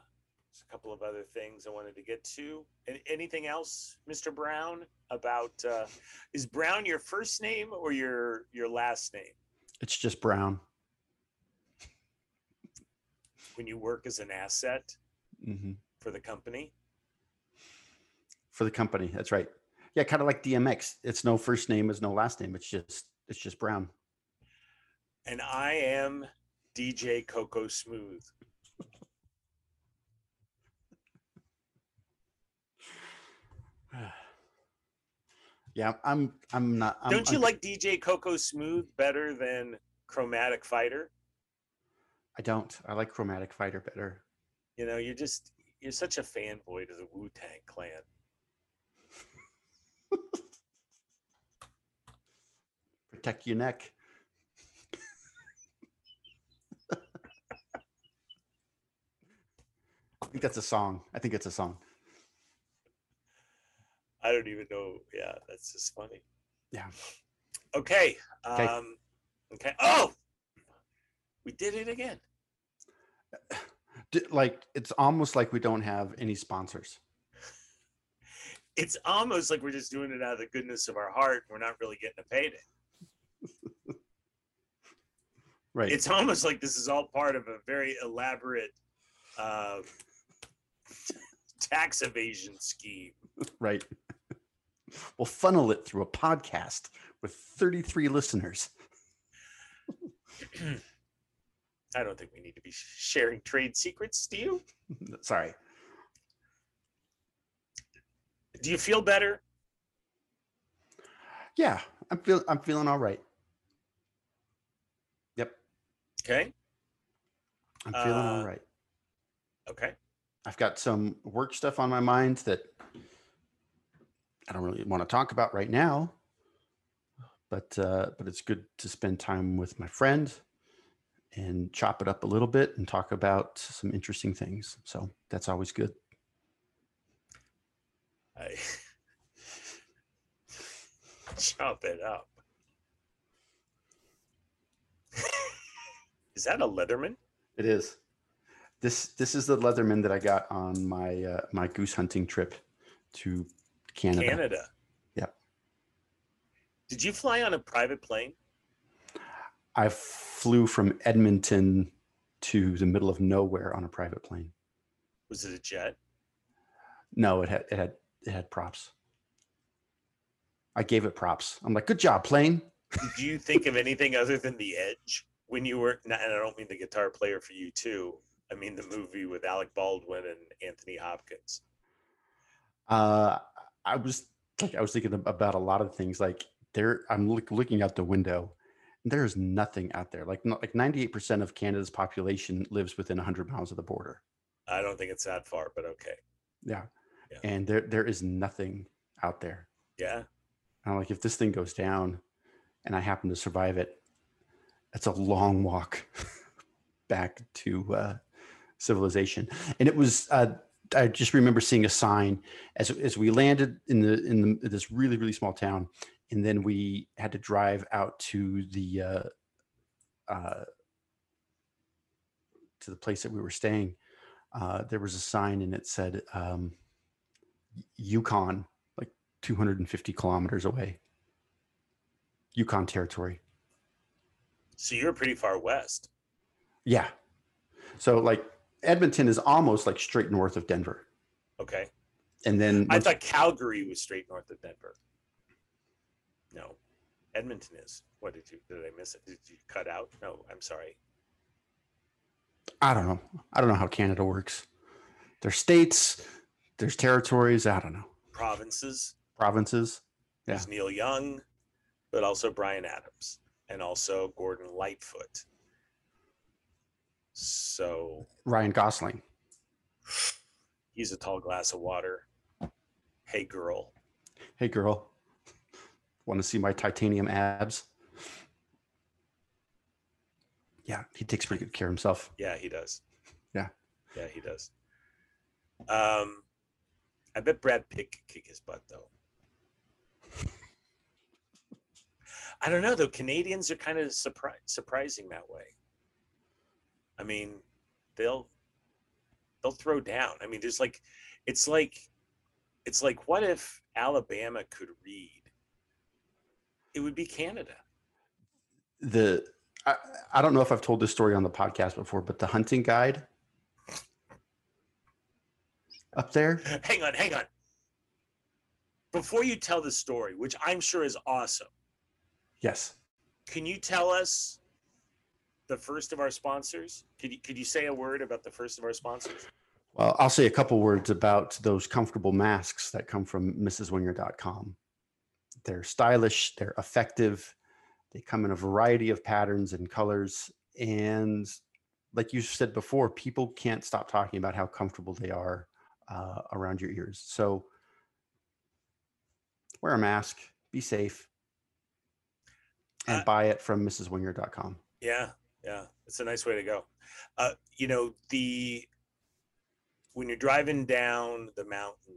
couple of other things I wanted to get to. And anything else, Mr. Brown? About uh, is Brown your first name or your your last name It's just Brown. when you work as an asset hmm for the company? For the company. That's right. Yeah, kind of like DMX. It's no first name, is no last name. It's just it's just Brown. And I am DJ Coco Smooth. Yeah, I'm I'm not I'm, Don't you I'm- like DJ Coco Smooth better than Chromatic Fighter? I don't. I like Chromatic Fighter better. You know, you're just you're such a fanboy to the Wu Tang Clan. *laughs* Protect your neck. *laughs* I think that's a song. I think it's a song. I don't even know. Yeah, that's just funny. Yeah. Okay. Okay. Um, okay. Oh, we did it again. D- Like it's almost like we don't have any sponsors. It's almost like we're just doing it out of the goodness of our heart. We're not really getting a payday. *laughs* Right. It's almost like this is all part of a very elaborate uh, *laughs* tax evasion scheme. right. We'll funnel it through a podcast with 33 listeners. *clears throat* I don't think we need to be sharing trade secrets. Do you? *laughs* Sorry. Do you feel better? Yeah, I'm feel I'm feeling all right. Yep, Okay. I'm feeling all Uh, right. Okay. I've got some work stuff on my mind that I don't really want to talk about right now. But uh, but it's good to spend time with my friend and chop it up a little bit and talk about some interesting things. So that's always good. I *laughs* chop it up. *laughs* Is that a Leatherman? It is. This this is the Leatherman that I got on my uh, my goose hunting trip to Canada. Canada. Yep. Did you fly on a private plane? I flew from Edmonton to the middle of nowhere on a private plane. Was it a jet? No, it had it had it had props. I gave it props. I'm like, good job, plane. *laughs* Did you think of anything other than the edge when you were? And I don't mean the guitar player for U2. I mean the movie with Alec Baldwin and Anthony Hopkins. Uh, I was like, I was thinking about a lot of things. Like there, I'm look, looking out the window. And there's nothing out there. Like like 98% of Canada's population lives within 100 miles of the border. I don't think it's that far, but okay. Yeah. Yeah. And there there is nothing out there. Yeah. I'm like, if this thing goes down and I happen to survive it, that's a long walk *laughs* back to uh, civilization. And it was, uh, I just remember seeing a sign as as we landed in the in the, this really really small town, and then we had to drive out to the uh, uh, to the place that we were staying. Uh, there was a sign and it said um, Yukon, like 250 kilometers away. Yukon territory. So you're pretty far west. Yeah. So like Edmonton is almost like straight north of Denver. Okay. And then I thought Calgary was straight north of Denver. No, Edmonton is. What did you? Did I miss it? Did you cut out? No, I'm sorry. I don't know. I don't know how Canada works. There's states, there's territories. I don't know. Provinces. Provinces. Yeah. There's Neil Young, but also Bryan Adams and also Gordon Lightfoot. So Ryan Gosling. he's a tall glass of water. Hey, girl. Hey girl. Want to see my titanium abs? Yeah, he takes pretty good care of himself. Yeah, he does. Yeah. Yeah, he does. Um, I bet Brad Pitt could kick his butt though. I don't know though. Canadians are kind of surpri- surprising that way. I mean, they'll they'll throw down. I mean, there's like, it's like, it's like, what if Alabama could read? It would be Canada. The I, I don't know if I've told this story on the podcast before, but the hunting guide up there. hang on, hang on. Before you tell the story, which I'm sure is awesome, Yes. can you tell us the first of our sponsors? Could you could you say a word about the first of our sponsors? Well, I'll say a couple words about those comfortable masks that come from MrsWenger.com. They're stylish, they're effective, they come in a variety of patterns and colors. And like you said before, people can't stop talking about how comfortable they are uh, around your ears. So wear a mask, be safe, and Uh, buy it from MrsWenger.com. Yeah, yeah, it's a nice way to go. Uh, you know the when you're driving down the mountain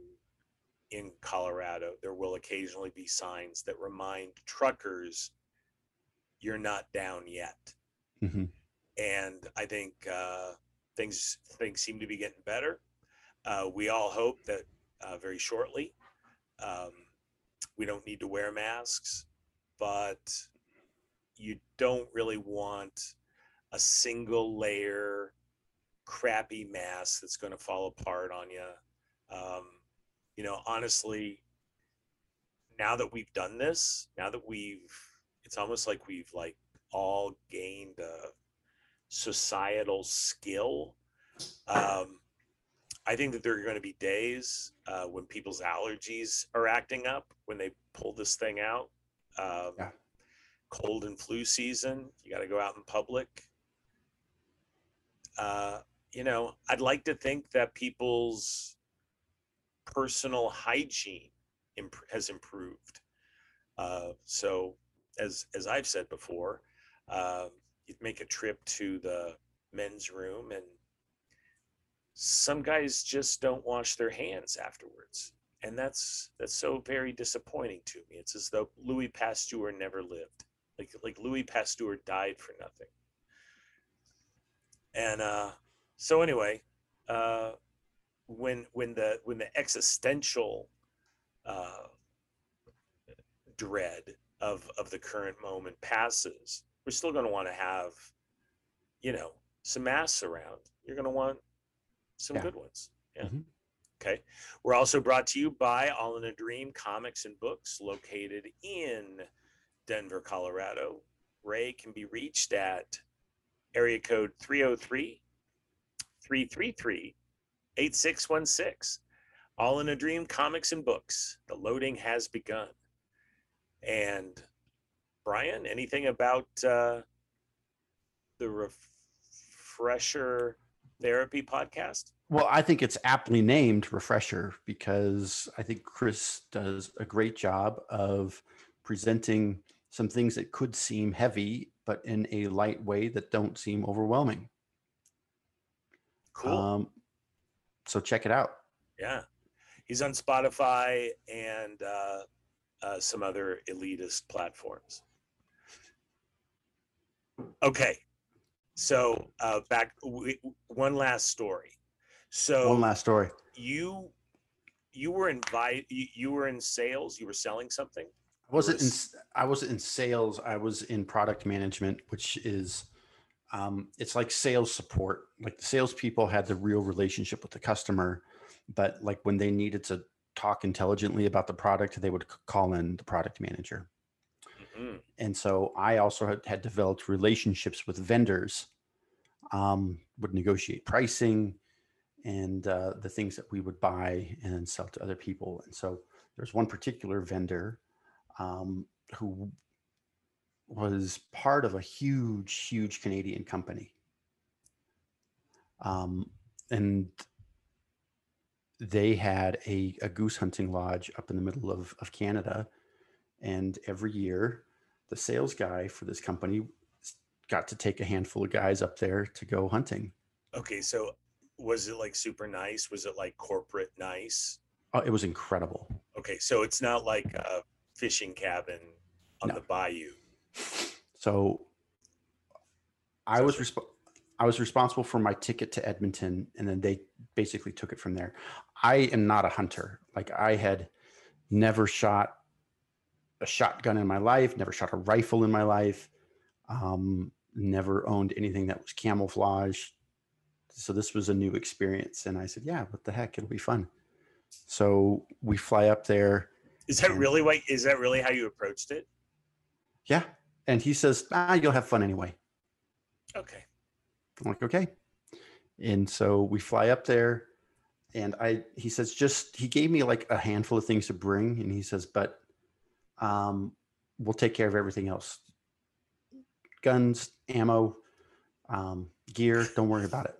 in Colorado, there will occasionally be signs that remind truckers you're not down yet. Mhm. and I think uh, things things seem to be getting better. Uh, we all hope that uh, very shortly um, we don't need to wear masks, but you don't really want a single layer crappy mask that's going to fall apart on you. Um, you know, honestly, now that we've done this, now that we've, it's almost like we've like all gained a societal skill. Um, I think that there are going to be days uh, when people's allergies are acting up when they pull this thing out. Um, Yeah. Cold and flu season, you got to go out in public. Uh, you know, I'd like to think that people's personal hygiene imp- has improved. Uh, so, as as I've said before, um, you'd make a trip to the men's room and some guys just don't wash their hands afterwards. And that's that's so very disappointing to me. It's as though louis pasteur never lived. Like like louis pasteur died for nothing and uh so anyway uh when when the when the existential uh dread of of the current moment passes we're still going to want to have you know some masks around. You're going to want some Yeah. good ones. Yeah. Mhm. okay. We're also brought to you by all in a dream comics and books located in denver colorado. Ray can be reached at area code 303 333 8616 all in a dream comics and books. The loading has begun. And brian anything about uh, the refresher therapy podcast? Well, I think it's aptly named Refresher because I think Chris does a great job of presenting some things that could seem heavy, but in a light way that don't seem overwhelming. cool Um, so check it out. Yeah. He's on Spotify and uh, uh, some other elitist platforms. Okay. So uh, back w- one last story. So One last story. you you were invite you, you were in sales, you were selling something? I wasn't in, was- wasn't in sales. I was in product management, which is um, it's like sales support. Like the salespeople had the real relationship with the customer, but like when they needed to talk intelligently about the product, they would call in the product manager. Mhm. And so I also had, had developed relationships with vendors, um, would negotiate pricing and uh, the things that we would buy and sell to other people. And so there's one particular vendor um, who was part of a huge, huge Canadian company. Um, and they had a, a goose hunting lodge up in the middle of, of Canada. And every year, the sales guy for this company got to take a handful of guys up there to go hunting. Okay, so was it like super nice? Was it like corporate nice? Oh, it was incredible. Okay, so it's not like a fishing cabin on No. the bayou. So I was resp- I was responsible for my ticket to Edmonton, and then they basically took it from there. I am not a hunter. Like I had never shot a shotgun in my life, never shot a rifle in my life, um, never owned anything that was camouflage. So this was a new experience, and I said, "Yeah, what the heck? It'll be fun." So we fly up there. Is that really what is that really how you approached it? Yeah, and he says, "Ah, you'll have fun anyway." Okay. I'm like, okay. And so we fly up there and I he says just he gave me like a handful of things to bring and he says, but um we'll take care of everything else. Guns, ammo, um, gear, don't worry about it.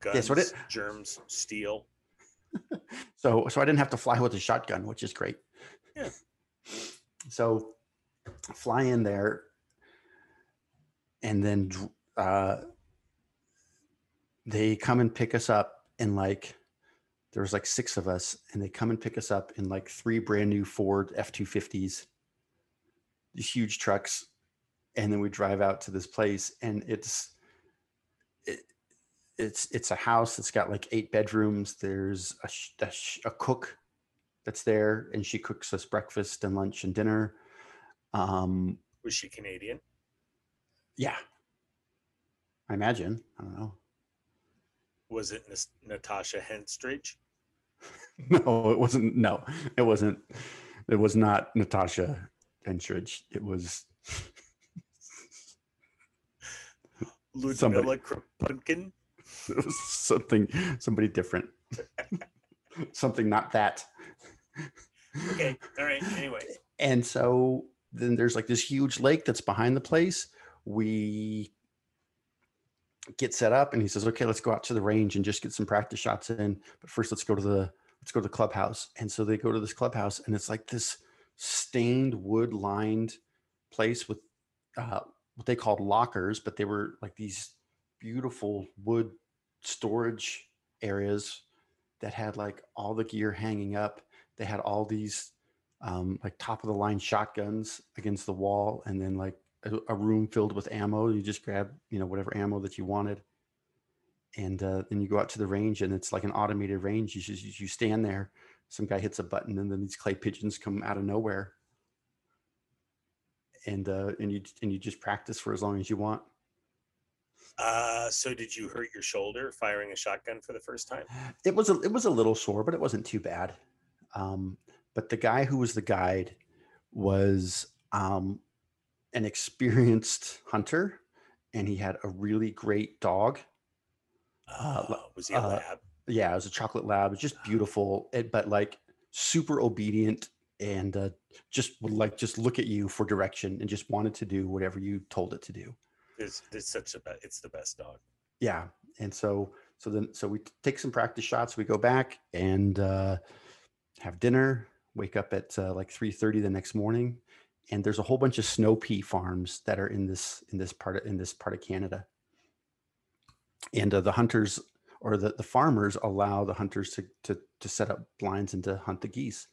Guns, Yeah, so it- germs, steel. *laughs* So so I didn't have to fly with a shotgun, which is great. Yeah. *laughs* So fly in there and then uh they come and pick us up in like there was like six of us and they come and pick us up in like three brand new Ford F250s these huge trucks and then we drive out to this place and it's it, it's it's a house that's got like eight bedrooms there's a, a, a cook that's there and she cooks us breakfast and lunch and dinner um Was she Canadian? yeah i imagine i don't know Was it Natasha Henstridge? *laughs* no it wasn't no it wasn't it was not natasha Henstridge. it was Somebody. It was *laughs* something somebody different *laughs* something not that. Okay, all right. Anyway, and so then there's like this huge lake that's behind the place. We get set up and he says okay let's go out to the range and just get some practice shots in. But first let's go to the let's go to the clubhouse. And so they go to this clubhouse and it's like this stained wood lined place with uh, what they called lockers but they were like these beautiful wood storage areas that had like all the gear hanging up. They had all these um, like top of the line shotguns against the wall and then like a, a room filled with ammo. You just grab you know whatever ammo that you wanted. And uh, then you go out to the range and it's like an automated range. You just you stand there. Some guy hits a button and then these clay pigeons come out of nowhere. And uh, and you and you just practice for as long as you want uh, so did you hurt your shoulder firing a shotgun for the first time? it was a it was a little sore, but it wasn't too bad. Um, but the guy who was the guide was um, an experienced hunter, and he had a really great dog. Uh, Uh, was he a uh, lab? Yeah, it was a chocolate lab. It was just beautiful, it, but like super obedient and uh, just would like just look at you for direction and just wanted to do whatever you told it to do. It's, it's such a it's the best dog. yeah and so so then so we take some practice shots we go back and uh have dinner wake up at uh, like 3.30 the next morning and there's a whole bunch of snow pea farms that are in this in this part of in this part of canada. And uh, the hunters or the, the farmers allow the hunters to, to to set up blinds and to hunt the geese.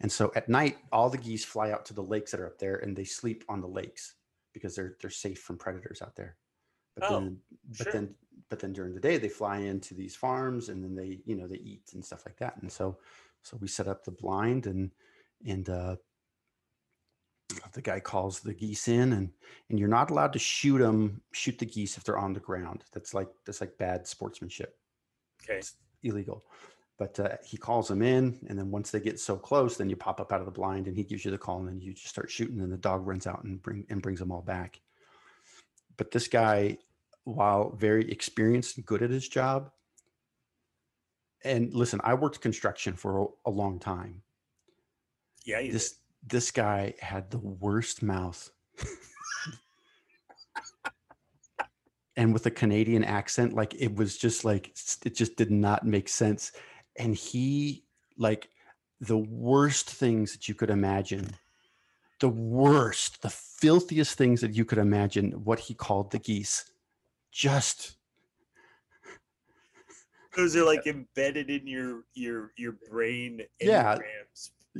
And so at night all the geese fly out to the lakes that are up there and they sleep on the lakes because they're they're safe from predators out there. But Oh, then but sure. then but then during the day they fly into these farms and then they you know they eat and stuff like that. And so so we set up the blind and and uh the guy calls the geese in and and you're not allowed to shoot them shoot the geese if they're on the ground. That's like that's like bad sportsmanship. Okay. it's illegal but uh, he calls them in and then once they get so close then you pop up out of the blind and he gives you the call and then you just start shooting and the dog runs out and bring and brings them all back. But this guy while very experienced and good at his job and listen i worked construction for a, a long time. Yeah, this this guy had the worst mouth. And with a canadian accent like it was just like it just did not make sense and he like the worst things that you could imagine the worst the filthiest things that you could imagine what he called the geese just. Those are like *laughs* embedded in your your your brain Yeah.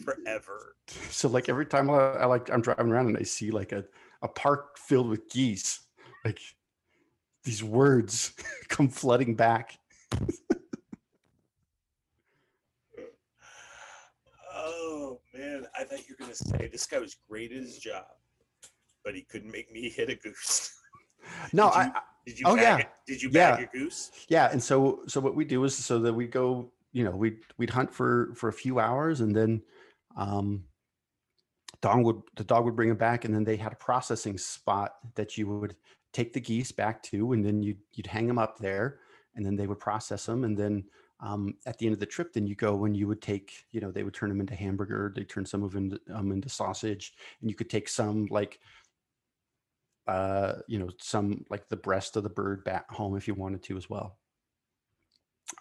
forever. so like every time I, I like I'm driving around and I see like a, a park filled with geese, like these words *laughs* come flooding back. *laughs* Oh man, I thought you were gonna say this guy was great at his job, but he couldn't make me *laughs* hit a goose. No, Did I, you- I Did you? Oh, bag yeah. Did you Yeah. bag your goose? yeah, and so so what we do is so that we go, you know, we'd we'd hunt for for a few hours and then um dog would the dog would bring them back and then they had a processing spot that you would take the geese back to and then you'd you'd hang them up there and then they would process them and then um, at the end of the trip then you go and you would take you know they would turn them into hamburger they turn some of them into, um, into sausage and you could take some like uh you know some like the breast of the bird back home if you wanted to as well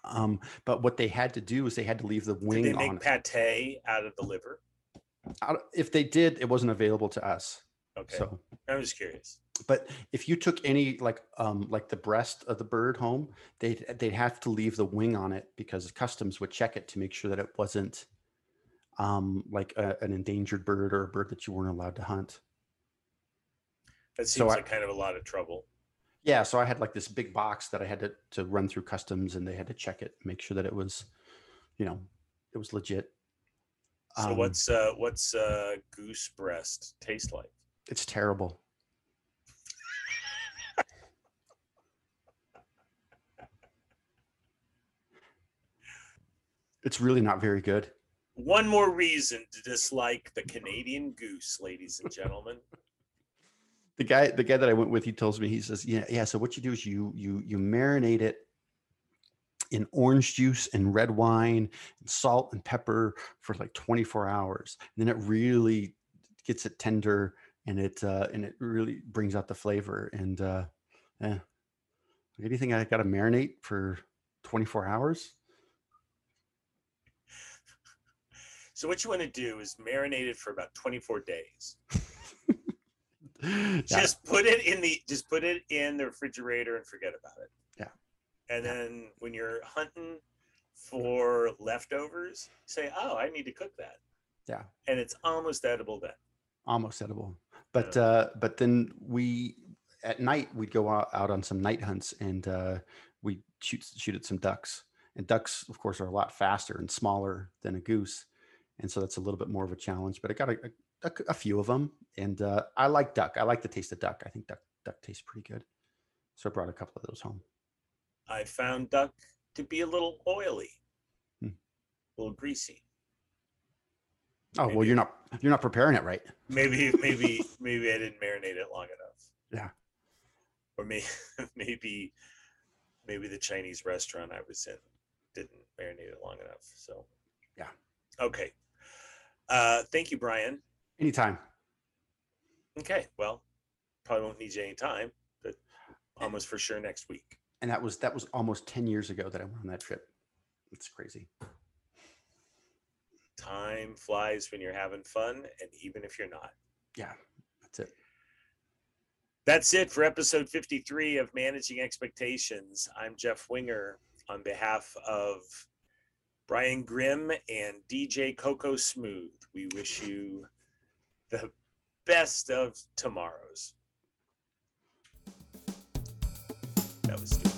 um but what they had to do is they had to leave the wing. Did they make it. pate out of the liver? If they did it wasn't available to us Okay, so I was just curious. But if you took any like um like the breast of the bird home they'd they'd have to leave the wing on it because customs would check it to make sure that it wasn't um like a, an endangered bird or a bird that you weren't allowed to hunt That So seems I- like kind of a lot of trouble. yeah so i had like this big box that i had to, to run through customs and they had to check it make sure that it was you know it was legit So Um, what's uh what's uh goose breast taste like? it's terrible it's really not very good One more reason to dislike the Canadian goose, ladies and gentlemen. *laughs* the guy the guy that I went with, he tells me he says, yeah, yeah. So what you do is you you you marinate it in orange juice and red wine and salt and pepper for like 24 hours. And then it really gets it tender and it uh, and it really brings out the flavor. And uh, yeah, anything I got to marinate for 24 hours. So what you want to do is marinate it for about 24 days. *laughs* Yeah. Just put it in the just put it in the refrigerator and forget about it. Yeah. And then when you're hunting for leftovers, say, "Oh, I need to cook that." Yeah. And it's almost edible then. almost edible. But uh, but then we at night we'd go out, out on some night hunts and uh, we shoot shoot at some ducks. And ducks, of course, are a lot faster and smaller than a goose, and so that's a little bit more of a challenge. But I got a, a, a few of them, and uh, I like duck. I like the taste of duck. I think duck duck tastes pretty good. So I brought a couple of those home. I found duck to be a little oily, Hmm. a little greasy. Oh well, you're not you're not preparing it right. Maybe, maybe, maybe I didn't marinate it long enough. Yeah. Or maybe, *laughs* maybe, maybe the Chinese restaurant I was in didn't marinate it long enough. So. Yeah. Okay. Uh, thank you, Brian. Anytime. Okay. Well, probably won't need you any time, but almost for sure next week. And that was that was almost ten years ago that I went on that trip. It's crazy. Time flies when you're having fun, and even if you're not. Yeah, that's it. That's it for episode 53 of Managing Expectations. I'm Jeff Wenger on behalf of Brian Grimm and DJ Coco Smooth. We wish you the best of tomorrows. That was stupid.